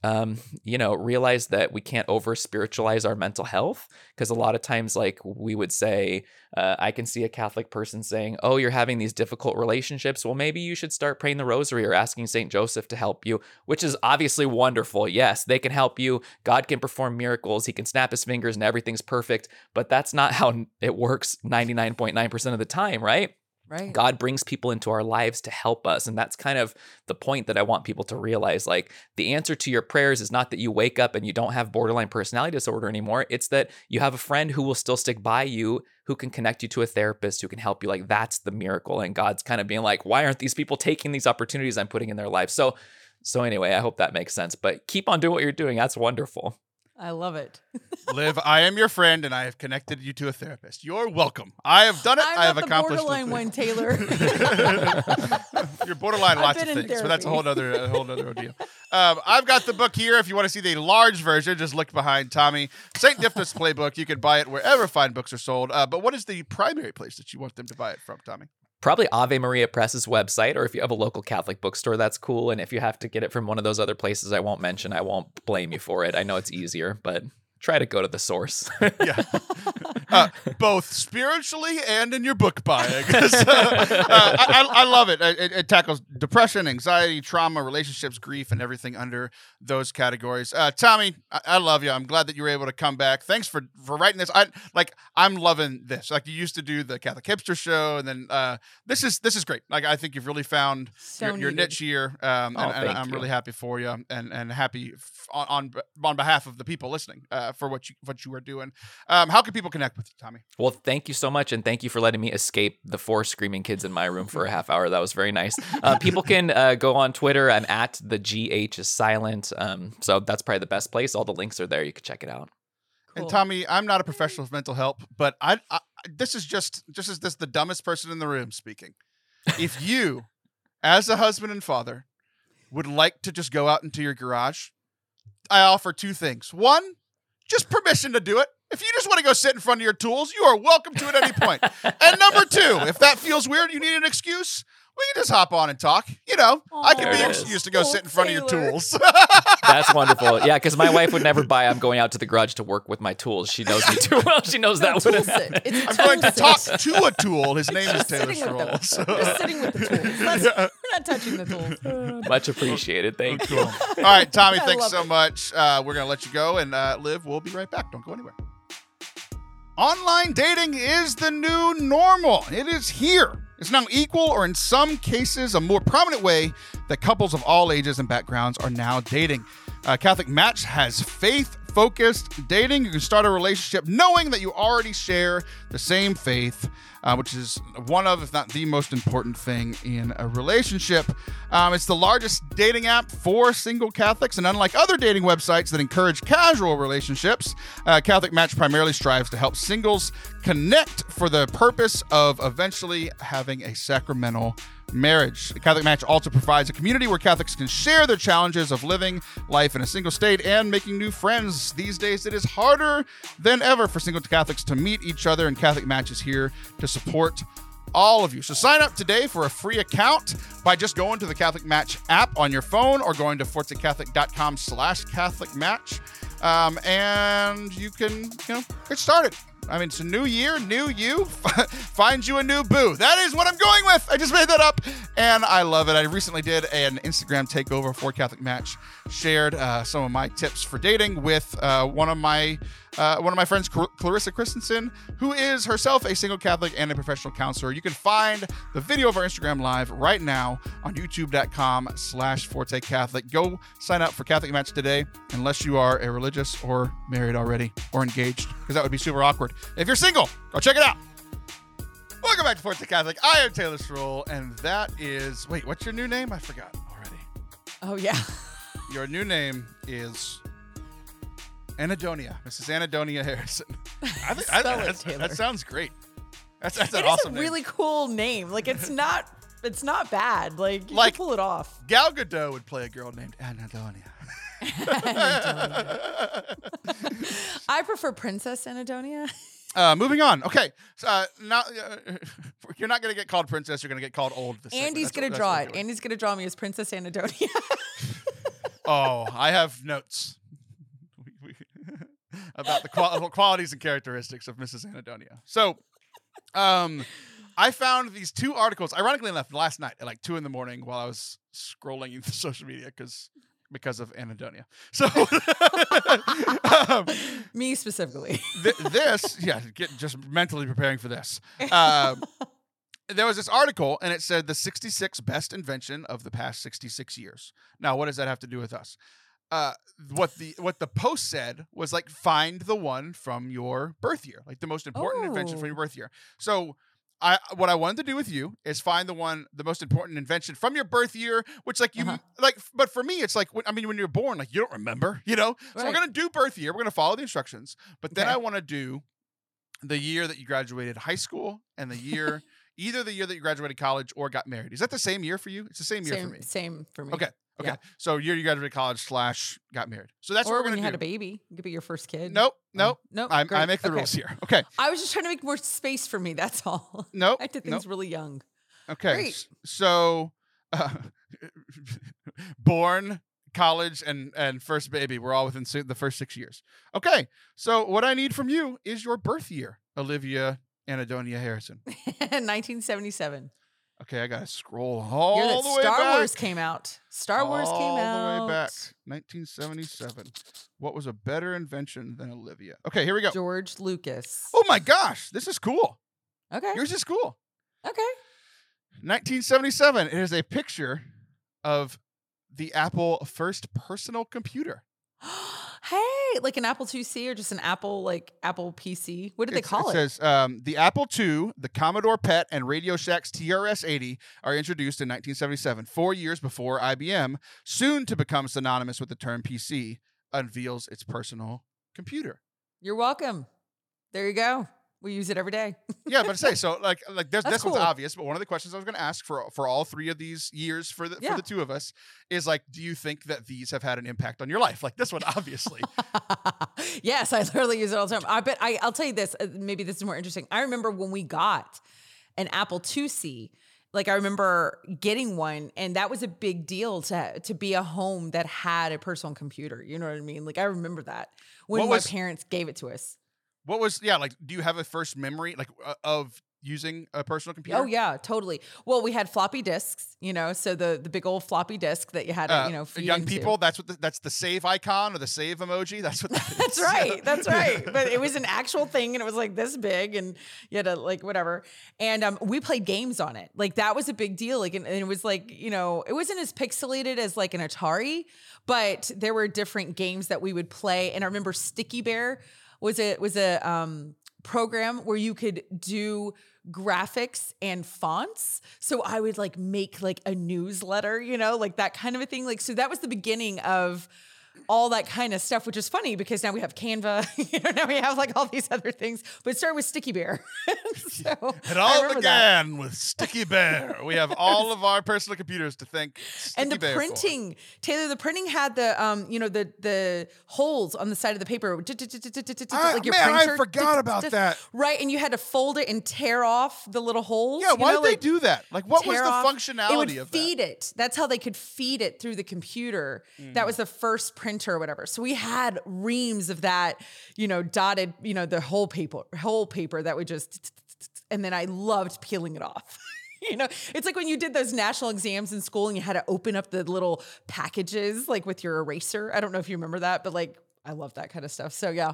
um, you know, realize that we can't over spiritualize our mental health because a lot of times, like we would say, uh, I can see a Catholic person saying, "Oh, you're having these difficult relationships. Well, maybe you should start praying the Rosary or asking Saint Joseph to help you," which is obviously wonderful. Yes, they can help you. God can perform miracles. He can snap his fingers and everything's perfect. But that's not how it works 99.9% of the time, right? Right. God brings people into our lives to help us. And that's kind of the point that I want people to realize. Like, the answer to your prayers is not that you wake up and you don't have borderline personality disorder anymore. It's that you have a friend who will still stick by you, who can connect you to a therapist who can help you. Like, that's the miracle. And God's kind of being like, why aren't these people taking these opportunities I'm putting in their life? So, so anyway, I hope that makes sense. But keep on doing what you're doing. That's wonderful. I love it. Liv, I am your friend, and I have connected you to a therapist. You're welcome. I have done it. I'm I have the accomplished borderline one, Taylor. You're borderline lots of things, but that's a whole other a whole other ordeal. Um, I've got the book here. If you want to see the large version, just look behind Tommy. Saint Dymphna's Playbook. You can buy it wherever fine books are sold. Uh, but what is the primary place that you want them to buy it from, Tommy? Probably Ave Maria Press's website, or if you have a local Catholic bookstore, that's cool. And if you have to get it from one of those other places I won't mention, I won't blame you for it. I know it's easier, but try to go to the source. yeah. Uh, both spiritually and in your book buying. so, uh, I, I, love it. it. It tackles depression, anxiety, trauma, relationships, grief, and everything under those categories. Uh, Tommy, I, I, love you. I'm glad that you were able to come back. Thanks for for writing this. I like. I'm loving this. Like you used to do the Catholic Hipster show, and then uh, this is this is great. Like I think you've really found So your, your niche here, um, Oh, and, and I'm you. really happy for you, and and happy f- on on, on behalf of the people listening uh, for what you what you are doing. Um, how can people connect with you, Tommy? Well, thank you so much, and thank you for letting me escape the four screaming kids in my room for a half hour. That was very nice. Uh, people can uh, go on Twitter. I'm at the GH is silent. Um, so that's probably the best place. All the links are there. You can check it out. And Tommy, I'm not a professional of mental health, but I, I this is just just as this the dumbest person in the room speaking. If you, as a husband and father, would like to just go out into your garage, I offer two things. One, just permission to do it. If you just want to go sit in front of your tools, you are welcome to at any point. and number two, if that feels weird, you need an excuse. We can just hop on and talk. You know, I can be it an is. excuse to go Oh, sit in front of your tools. That's wonderful. Yeah, because my wife would never buy. I'm going out to the garage to work with my tools. She knows me too well. She knows that tool wouldn't sit. happen. It's a I'm going to talk to a tool. His name is Taylor sitting with. Stroll. Just sitting with the tools. Let's- We're not touching the tools. Much appreciated. Thank you. All right, Tommy, I thanks so it. much. Uh, we're going to let you go, and uh, Liv, we'll be right back. Don't go anywhere. Online dating is the new normal. It is here. It's now equal, or in some cases, a more prominent way that couples of all ages and backgrounds are now dating. Uh, Catholic Match has faith focused dating. You can start a relationship knowing that you already share the same faith, uh, which is one of, if not the most important thing in a relationship. Um, it's the largest dating app for single Catholics, and unlike other dating websites that encourage casual relationships, uh, Catholic Match primarily strives to help singles connect for the purpose of eventually having a sacramental marriage. The Catholic Match also provides a community where Catholics can share their challenges of living life in a single state and making new friends. These days, it is harder than ever for single Catholics to meet each other, and Catholic Match is here to support all of you. So sign up today for a free account by just going to the Catholic Match app on your phone or going to fortecatholic.com slash Catholic Match. Um, and you can, you know, get started. I mean, it's a new year, new you. Find you a new boo. That is what I'm going with. I just made that up, and I love it. I recently did an Instagram takeover for Catholic Match. Shared uh, some of my tips for dating with uh, one of my uh, one of my friends, Clar- Clarissa Christensen, who is herself a single Catholic and a professional counselor. You can find the video of our Instagram live right now on youtube.com slash Forte Catholic. Go sign up for Catholic Match today, unless you are a religious or married already or engaged, because that would be super awkward. If you're single, go check it out. Welcome back to Forte Catholic. I am Taylor Stroll, and that is wait, what's your new name? I forgot already. Oh yeah. Your new name is Anadonia, Mrs. Anadonia Harrison. I think I, Spell it, Taylor. that sounds great. That's that's an It is awesome a name. really cool name. Like it's not. It's not bad. Like you Like- can pull it off. Gal Gadot would play a girl named Anadonia. I prefer Princess Anadonia. Uh, moving on. Okay, so, uh, now uh, you're not gonna get called princess. You're gonna get called old. this. Andy's gonna what- draw it. Andy's gonna draw me as Princess Anadonia. Oh, I have notes about the qual- qualities and characteristics of Mrs. Anadonia. So, um, I found these two articles. Ironically enough, last night at like two in the morning while I was scrolling through social media because because of Anadonia. So, um, me specifically. th- this, yeah, get just mentally preparing for this. Um, there was this article, and it said the 66 best invention of the past 66 years. Now, what does that have to do with us? Uh, what the what the post said was like find the one from your birth year, like the most important invention from Oh. your birth year. So. I what I wanted to do with you is find the one the most important invention from your birth year, which like you Uh-huh. like. But for me, it's like when, I mean, when you're born, like you don't remember, you know. So we're gonna do birth year. We're gonna follow the instructions, but then Okay. I want to do the year that you graduated high school and the year either the year that you graduated college or got married. Is that the same year for you? It's the same year same, for me. same for me. Okay. Okay. Yeah. So year you graduated college slash got married. So that's or what we're when you do. had a baby, it could be your first kid. Nope. Nope. Nope. I, I make the Okay. rules here. Okay. I was just trying to make more space for me. That's all. Nope. I did nope. things really young. Okay. Great. So, uh, born college and and first baby We're all within the first six years. Okay, so what I need from you is your birth year, Olivia Anadonia Harrison. 1977. Okay, I gotta scroll all Year that the way Star back. Wars came out. Star Wars came out all the way back, 1977. What was a better invention than Olivia? Okay, here we go. George Lucas. Oh my gosh, this is cool. Okay. Yours is cool. Okay. 1977. It is a picture of the Apple first personal computer. hey, like an Apple IIc or just an Apple like Apple PC. What do they It's- call it? It says um, the Apple II, the Commodore PET, and Radio Shack's TRS-80 are introduced in 1977, four years before IBM, soon to become synonymous with the term PC, unveils its personal computer. You're welcome. There you go. We use it every day. Yeah, but say so. Like, like there's, this one's obvious. But one of the questions I was going to ask for for all three of these years for the Yeah. for the two of us is like, do you think that these have had an impact on your life? Like this one, obviously. yes, I literally use it all the time. I bet I, I'll tell you this. uh, Maybe this is more interesting. I remember when we got an Apple IIc. Like I remember getting one, and that was a big deal to to be a home that had a personal computer. You know what I mean? Like I remember that when What my was- parents gave it to us. What was yeah? Like, do you have a first memory like uh, of using a personal computer? Oh yeah, totally. Well, we had floppy disks, you know, so the the big old floppy disk that you had to, Uh, you know, young into. people. That's what the, that's the save icon or the save emoji. That's what. That That's right. That's right. But it was an actual thing and it was like this big and you had to like whatever. And um we played games on it. Like that was a big deal. Like and, and it was like, you know, it wasn't as pixelated as like an Atari, but there were different games that we would play. And I remember Sticky Bear was a was a um program where you could do graphics and fonts. So I would like make like a newsletter, you know, like that kind of a thing. Like so that was the beginning of all that kind of stuff, which is funny because now we have Canva, you know, now we have like all these other things. But it started with Sticky Bear. so It all remember that. with Sticky Bear. We have all of our personal computers to thank Sticky and the Bear for. printing, Taylor, the printing had the um, you know, the the holes on the side of the paper, like your man, I forgot about that. Right, and you had to fold it and tear off the little holes. Yeah, why did they do that? Like, what was the functionality of that? feed it. That's how they could feed it through the computer. That was the first printer or whatever. So we had reams of that, you know, dotted, you know, the whole paper, whole paper that we just, and then I loved peeling it off. You know, it's like when you did those national exams in school and you had to open up the little packages like with your eraser. I don't know if you remember that, but like I love that kind of stuff. So yeah,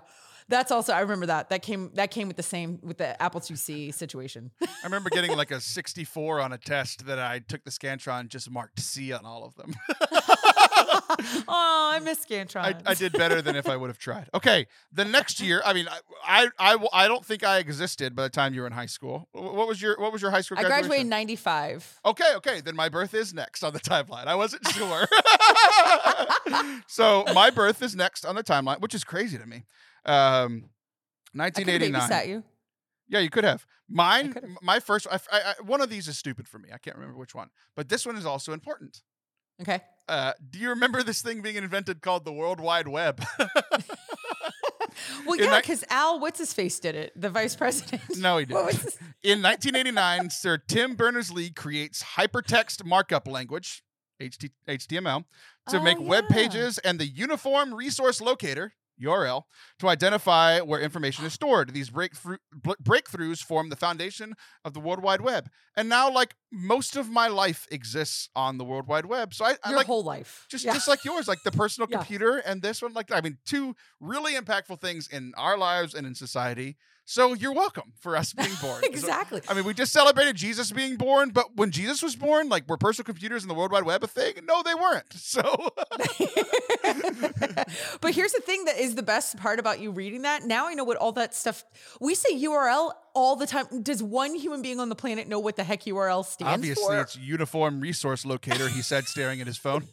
that's also I remember that. That came that came with the same with the Apple IIc situation. I remember getting like a 64 on a test that I took the Scantron, just marked C on all of them. oh, I miss Scantron. I, I did better than if I would have tried. Okay, the next year, I mean, I, I, I, I don't think I existed by the time you were in high school. What was your What was your high school Graduation? I graduated in 95. Okay, okay, then my birth is next on the timeline. I wasn't sure. so my birth is next on the timeline, which is crazy to me. Um, I could have 1989. babysat you. Yeah, you could have. Mine, my first, I, I, I- one of these is stupid for me. I can't remember which one, but this one is also important. Okay. Uh, do you remember this thing being invented called the World Wide Web? Well, In yeah, ni- because Al, what's his face, did it? The vice president. no, he didn't. his- In 1989, Sir Tim Berners Lee creates hypertext markup language, HT, HTML, to Oh, make web pages and the Uniform Resource Locator, URL, to identify where information is stored. These breakthrough, breakthroughs form the foundation of the World Wide Web. And now, like, most of my life exists on the World Wide Web. So I, I Your like whole life. just Yeah. just like yours, like the personal Yeah. computer and this one. Like I mean, two really impactful things in our lives and in society. So you're welcome for us being born. So- exactly. I mean, we just celebrated Jesus being born, but when Jesus was born, like were personal computers and the World Wide Web a thing? No, they weren't. So but here's the thing that is the best part about you reading that. Now I know what all that stuff. We say URL all the time. Does one human being on the planet know what the heck URL stands obviously, for? it's Uniform Resource Locator. He said, staring at his phone.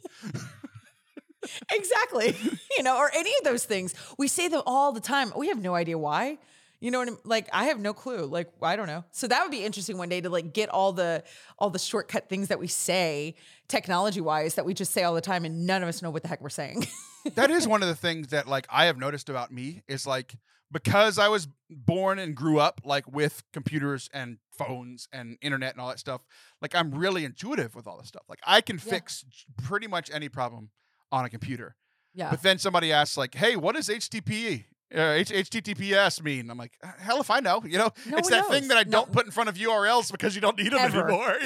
exactly. you know, or any of those things. We say them all the time. We have no idea why. You know what I'm like I have no clue. Like I don't know. So that would be interesting one day to like get all the all the shortcut things that we say technology wise that we just say all the time and none of us know what the heck we're saying. that is one of the things that like I have noticed about me is like because I was born and grew up like with computers and phones and internet and all that stuff. Like I'm really intuitive with all this stuff. Like I can Yeah. fix pretty much any problem on a computer. Yeah. But then somebody asks, like, "Hey, what is HTTP uh, H- HTTPS mean?" I'm like, "Uh, "Hell if I know." You know, No it's that thing that I No. don't put in front of URLs because you don't need them Ever. anymore.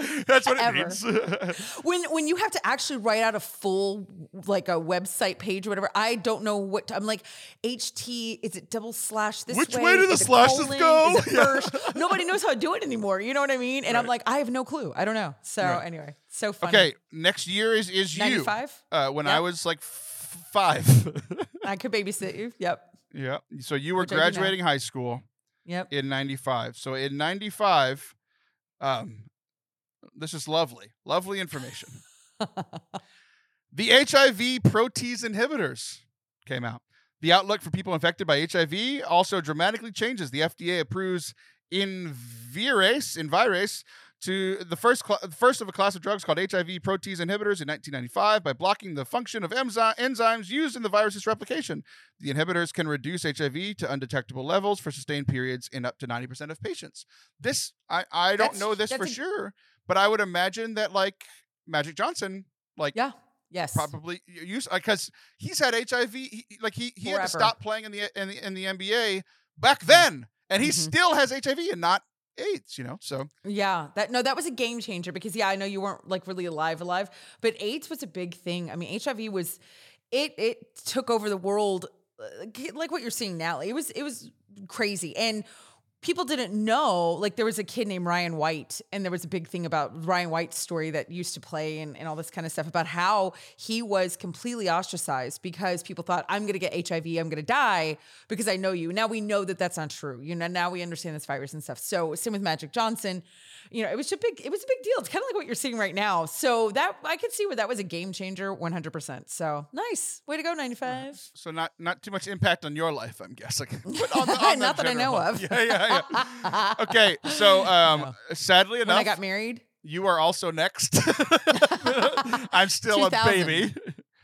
Yeah, that's what it means. when when you have to actually write out a full like a website page or whatever, I don't know what to, I'm like. HT is it double slash this Which way? way do the slashes colon? go? Yeah. Nobody knows how to do it anymore. You know what I mean? And I'm like, I have no clue. I don't know. So Right. anyway, so funny. okay, next year is is you. 95. Uh, when I was like five. I could babysit you. Yep. yeah. So you were Which I do now. graduating high school Yep. in '95. So in '95, um, this is lovely, lovely information. The HIV protease inhibitors came out. The outlook for people infected by HIV also dramatically changes. The FDA approves Invirase, Invirase to the first cl- first of a class of drugs called HIV protease inhibitors in 1995 by blocking the function of enzy- enzymes used in the virus's replication. The inhibitors can reduce HIV to undetectable levels for sustained periods in up to 90% of patients. This I I don't That's- know this for a- sure, but I would imagine that like Magic Johnson like Yeah. Yes. probably use because he's had HIV. He, like he he had to stop playing in the in the in the NBA back then, and he Mhm. still has HIV and not AIDS. You know, so Yeah, that no, that was a game changer because yeah, I know you weren't like really alive, alive, but AIDS was a big thing. I mean, HIV was it it took over the world, uh, like what you're seeing now. It was it was crazy, and people didn't know. Like there was a kid named Ryan White, and there was a big thing about Ryan White's story that used to play and, and all this kind of stuff about how he was completely ostracized because people thought I'm going to get HIV, I'm going to die because I know you. Now we know that that's not true. You know, now we understand this virus and stuff. So same with Magic Johnson. You know, it was a big, it was a big deal. It's kind of like what you're seeing right now. So that I could see where that was a game changer, 100%. So nice, way to go, 95. so not not too much impact on your life, I'm guessing. But on the- on Not that I know of. Yeah, yeah, yeah. Okay, so um, sadly When enough, I got married, you are also next. I'm still a 2000. baby.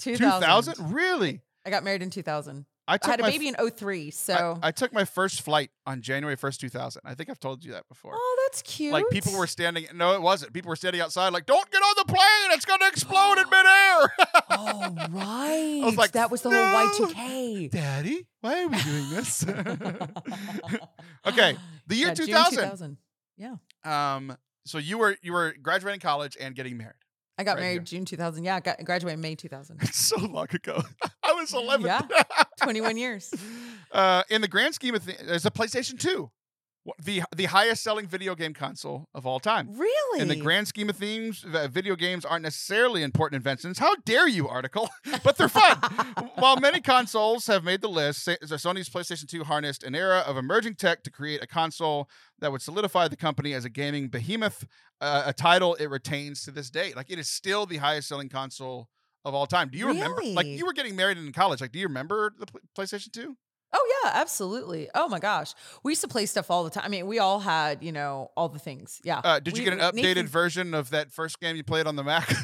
2000. 2000, really? I got married in 2000. I I had a baby in 03. So, I, took my first flight on January 1st, 2000. I think I've told you that before. oh, that's cute. Like people were standing. No, it wasn't. People were standing outside, like, "Don't get on the plane! It's going to explode in midair." Oh, right. was like, that was the "No." whole Y2K. Daddy, why are we doing this? okay, the year Yeah, June 2000. 2000. Yeah. Um, so you were you were graduating college and getting married. I got Right married here. June 2000. Yeah, I got graduated May 2000. It's so long ago. I was 11. Yeah. 21 years. uh, in the grand scheme of things, there's a PlayStation 2, the the highest selling video game console of all time. Really? In the grand scheme of things, video games aren't necessarily important inventions. How dare you, article? but they're fun. While many consoles have made the list, Sony's PlayStation 2 harnessed an era of emerging tech to create a console that would solidify the company as a gaming behemoth, uh, a title it retains to this day. Like it is still the highest selling console of all time. Do you remember? Like you were getting married in college. Like, do you remember the PlayStation 2? Oh yeah, absolutely. Oh my gosh, we used to play stuff all the time. I mean, we all had, you know, all the things. Yeah. Uh, did you get an updated Nathan- version of that first game you played on the Mac?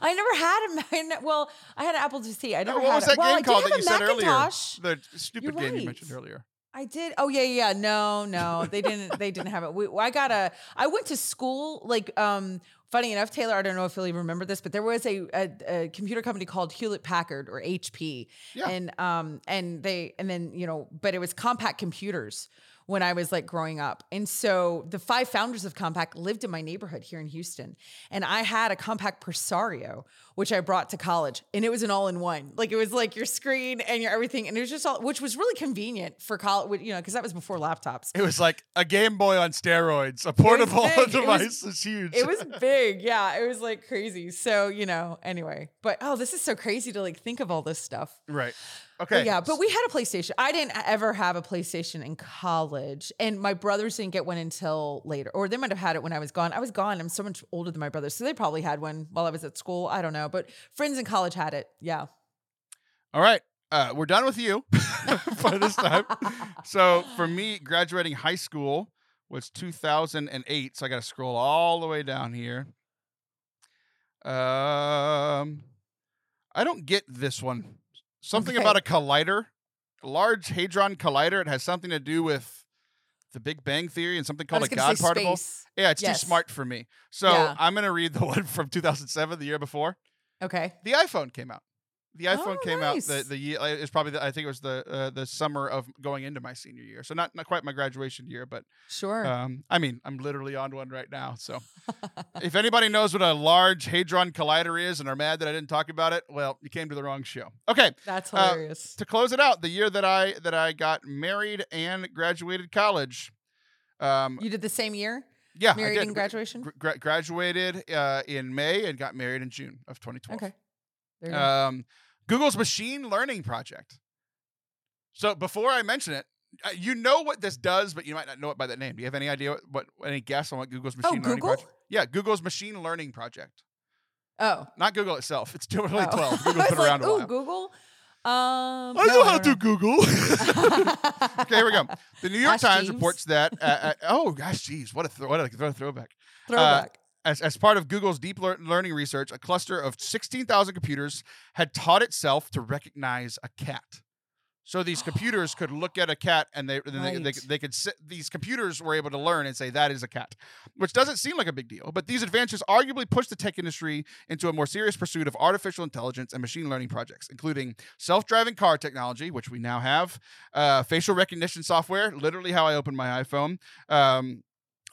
I never had a Mac. Well, I had an Apple IIc. I never what had was that well, game did called that you said earlier? Macintosh. The stupid game you mentioned earlier. I did. Oh yeah, yeah. yeah. No, no, they didn't. They didn't have it. We, I got a. I went to school. Like, um, funny enough, Taylor. I don't know if you'll even remember this, but there was a, a, a computer company called Hewlett Packard or HP, Yeah. and um, and they, and then you know, but it was Compaq Computers when I was like growing up, and so the five founders of Compaq lived in my neighborhood here in Houston, and I had a Compaq Presario, which I brought to college, and it was an all-in-one. Like it was like your screen and your everything, and it was just all, which was really convenient for college, you know, because that was before laptops. It was like a Game Boy on steroids. A portable big. It was- device is huge. It was big, yeah. It was like crazy. So you know, anyway. But oh, this is so crazy to like think of all this stuff. right. But Okay. yeah, but we had a PlayStation. I didn't ever have a PlayStation in college, and my brothers didn't get one until later, or they might have had it when I was gone. I was gone. I'm so much older than my brothers, so they probably had one while I was at school. I don't know, but friends in college had it. Yeah. All right. Uh, we're done with you for this time. so for me, graduating high school was 2008. So I got to scroll all the way down here. Um, I don't get this one. Something Okay. about a collider, a large hadron collider. It has something to do with the Big Bang Theory and something called a God particle. space. Yeah, it's Yes. too smart for me. So Yeah. I'm gonna read the one from 2007, the year before. Okay. the iPhone came out. The iPhone Oh, came nice. out the the year it's probably the, I think it was the uh, the summer of going into my senior year. So not not quite my graduation year, but Sure. um I mean, I'm literally on one right now. So if anybody knows what a large hadron collider is and are mad that I didn't talk about it, well, you came to the wrong show. Okay, That's uh, hilarious. to close it out, the year that I that I got married and graduated college. Um you did the same year, yeah, I married did. and graduation. Gra- gra- graduated uh, in May and got married in June of 2012. Okay. Um, Google's machine learning project. So before I mention it, uh, you know what this does, but you might not know it by that name. Do you have any idea what, what any guess on what Google's oh, machine learning Google. project? Yeah, Google's machine learning project. Oh. Not Google itself. It's totally oh. 12. I Google's been like, around a ooh, while. Google. Um, I no, know how don't to Google. okay, here we go. The New York Ask Times Jeeves. reports that. Uh, uh, oh gosh, geez, what a throw, what a, throwback. Throwback. as, as part of Google's deep lear- learning research, a cluster of 16,000 computers had taught itself to recognize a cat. So these computers could look at a cat and they, then they, they, they could sit, these computers were able to learn and say that is a cat, which doesn't seem like a big deal. But these advances arguably pushed the tech industry into a more serious pursuit of artificial intelligence and machine learning projects, including self-driving car technology, which we now have, uh, facial recognition software, literally how I open my iPhone, um,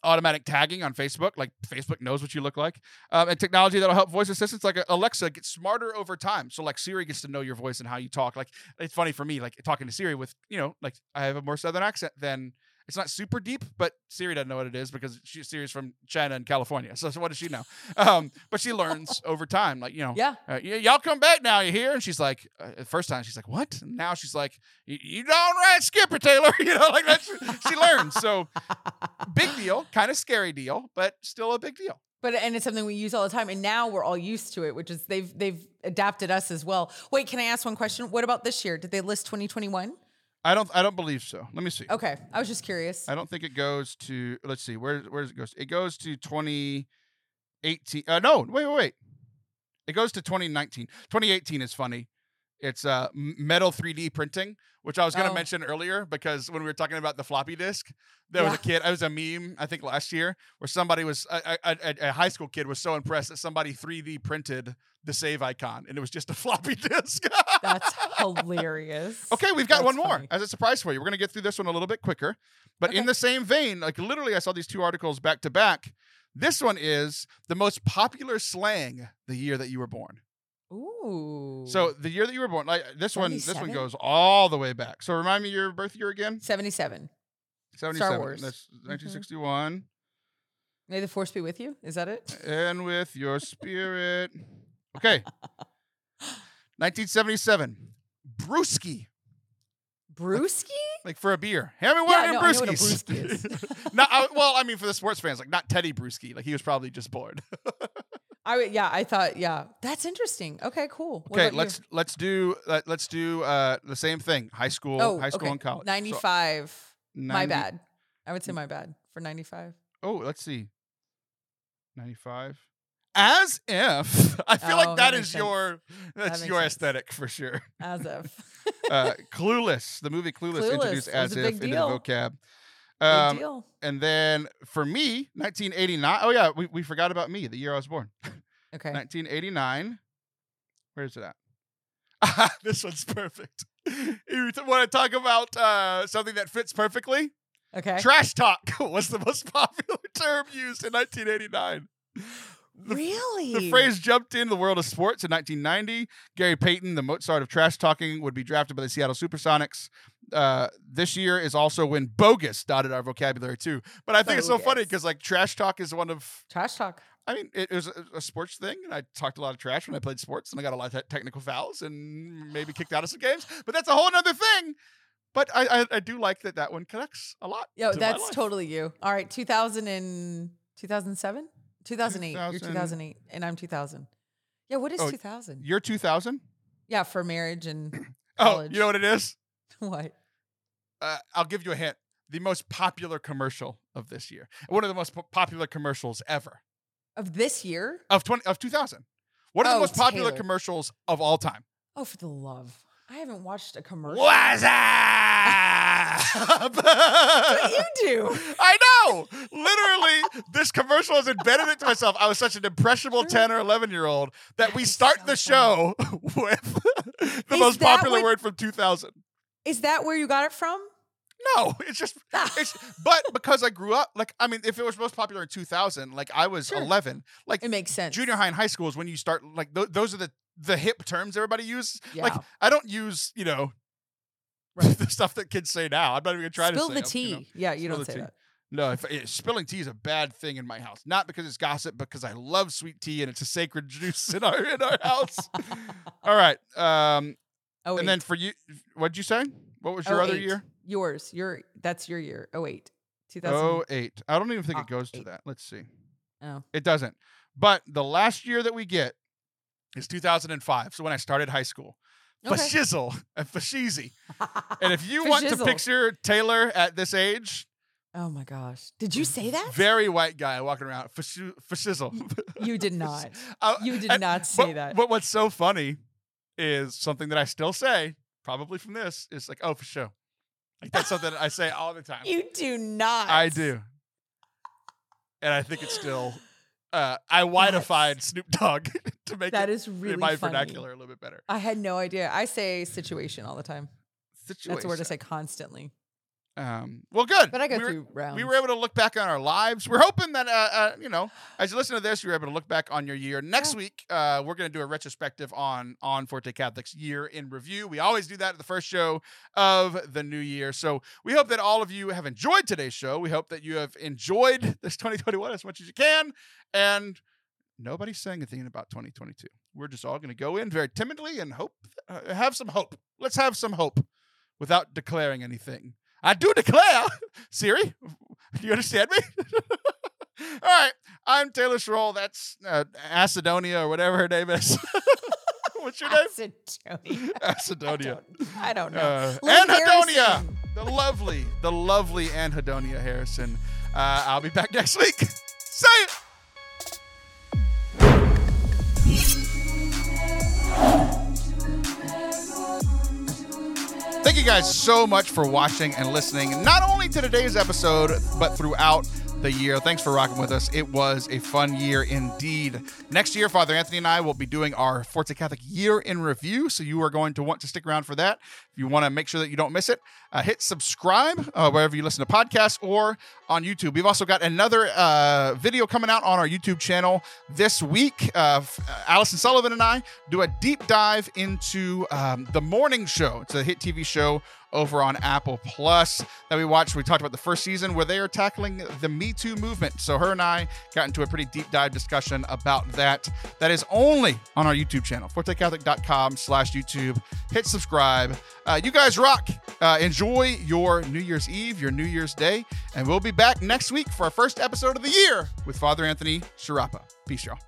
automatic tagging on Facebook, like Facebook knows what you look like, um, and technology that'll help voice assistants like uh, Alexa get smarter over time. So like Siri gets to know your voice and how you talk. Like it's funny for me, like talking to Siri with you know, like I have a more southern accent than. It's not super deep, but Siri doesn't know what it is because she, Siri's from China and California. So, so what does she know? Um, but she learns over time. Like you know, yeah. uh, y- y'all come back now. You hear? And she's like, uh, the first time she's like, what? And now she's like, you don't right, Skipper Taylor. you know, like that's she learns. So big deal, kind of scary deal, but still a big deal. But and it's something we use all the time, and now we're all used to it, which is they've they've adapted us as well. Wait, can I ask one question? What about this year? Did they list 2021? I don't, I don't believe so. Let me see. Okay, I was just curious. I don't think it goes to. Let's see. Where, where does it go? It goes to 2018. Uh, no, wait, wait, wait. It goes to 2019. 2018 is funny. It's uh metal 3D printing, which I was going to Oh. mention earlier because when we were talking about the floppy disk, there was a kid. It was a meme I think last year where somebody was a, a, a, a high school kid was so impressed that somebody 3D printed the save icon and it was just a floppy disk. That's hilarious. Okay, we've got one more funny. as a surprise for you. We're going to get through this one a little bit quicker. But in the same vein, like literally, I saw these two articles back to back. This one is the most popular slang the year that you were born. Ooh. So the year that you were born, like this one, this one goes all the way back. So remind me your birth year again. 77. 77. Wars. That's mm-hmm. 1961. May the force be with you. Is that it? And with your spirit. Okay. 1977. Brewski. Brewski? Like for a beer. Hand me one Yeah, of them no, I know what a brewskis. brewski is. not, uh, well, I mean, for the sports fans, like not Tedy Bruschi. Like he was probably just bored. I yeah, I thought yeah, that's interesting. Okay, cool. What okay, let's let's do let, let's do uh the same thing. High school, Oh, high school okay. and college. So, 95. my bad. I would say my bad for 95. Oh, let's see. 95. As if I feel Oh, like that that makes sense. your that's makes your sense. aesthetic for sure. As if. Uh Clueless, the movie Clueless, Clueless, introduced as if into the vocab. Um, deal. and then for me, 1989. Oh yeah, we, we forgot about me, the year I was born. Okay. 1989. Where's it at? this one's perfect. You want to talk about uh, something that fits perfectly? Okay. Trash talk was the most popular term used in 1989. The, really? the phrase jumped in the world of sports in 1990. Gary Payton, the Mozart of trash talking, would be drafted by the Seattle Supersonics. Uh, this year is also when bogus dotted our vocabulary too. But I think it's so funny because like trash talk is one of Trash talk. I mean, it, was a, sports thing, and I talked a lot of trash when I played sports, and I got a lot of te- technical fouls, and maybe kicked out of some games. But that's a whole other thing. But I, I, I do like that that one connects a lot. Yo, to that's totally you. All right, 2000 and 2007? 2008. You're 2008 and I'm 2000. Yeah, what is Oh, 2000? You're 2000. Yeah, for marriage and Oh, you know what it is? what? Uh, I'll give you a hint. The most popular commercial of this year, one of the most po- popular commercials ever Of this year? of 20 of 2000. One of the Oh, most popular Taylor. commercials of all time. Oh, for the love. I haven't watched a commercial. What's up? What you do? I know. Literally, this commercial has embedded it to myself. I was such an impressionable 10 or 11 year old that we start so the show with the Is most popular what- word from 2000. Is that where you got it from? No, it's just it's but because I grew up like I mean if it was most popular in 2000 like I was Sure. 11 like It makes sense. junior high and high school is when you start like th- those are the the hip terms everybody uses like I don't use you know Right. the stuff that kids say now I'm not even gonna try to Spill to the say 'em, you tea. know? Yeah, you don't say tea. that. No, if, eh, spilling tea is a bad thing in my house. Not because it's gossip, because I love sweet tea and it's a sacred juice in our in our house. All right. Um, Oh, and then for you, what'd you say? What was your Oh, other eight. year? yours. Your that's your year. Oh eight. 2000. Oh eight. I don't even think Ah, it goes to that. Let's see. Oh. It doesn't. But the last year that we get is 2005. So when I started high school. Okay. Fashizzle and fashizy. And if you want to picture Taylor at this age, Oh my gosh. Did you say that? very white guy walking around, fashi- fashizzle. You did not. Uh, You did and- not say but, that. But what's so funny is something that I still say, probably from this, is like, oh, for sure. Like that's something I say all the time. You do not. I do. And I think it's still uh I whiteified Snoop Dogg to make That it is really in my funny. vernacular a little bit better. I had no idea. I say situation all the time. Situation. That's a word I say constantly. Um, well, good. But I go we were, rounds. we were able to look back on our lives. We're hoping that, uh, uh, you know, as you listen to this, you're able to look back on your year. Next Yeah. week, uh, we're going to do a retrospective on on Forte Catholic's year in review. We always do that at the first show of the new year. So we hope that all of you have enjoyed today's show. We hope that you have enjoyed this 2021 as much as you can. And nobody's saying anything about 2022. We're just all going to go in very timidly and hope, uh, have some hope. Let's have some hope without declaring anything. I do declare, Siri, do you understand me? All right, I'm Taylor Schroll. That's uh, Acidonia or whatever her name is. What's your name? Acidonia. Acidonia. I don't know. Uh, Anhedonia. The lovely, the lovely Anhedonia Harrison. Uh, I'll be back next week. Say it. Thank you guys so much for watching and listening, not only to today's episode, but throughout the year. Thanks for rocking with us. It was a fun year indeed. Next year, Father Anthony and I will be doing our Forte Catholic year in review, so you are going to want to stick around for that. If you want to make sure that you don't miss it, uh, hit subscribe uh, wherever you listen to podcasts or on YouTube. We've also got another uh, video coming out on our YouTube channel this week. Uh, uh, Allison Sullivan and I do a deep dive into um, the morning show. It's a hit TV show over on Apple Plus that we watched. We talked about the first season where they are tackling the Me Too movement. So her and I got into a pretty deep dive discussion about that. That is only on our YouTube channel, fortecatholic.com slash YouTube. Hit subscribe. Uh, you guys rock. Uh, enjoy your New Year's Eve, your New Year's Day, and we'll be back next week for our first episode of the year with Father Anthony Sharapa. Peace, y'all.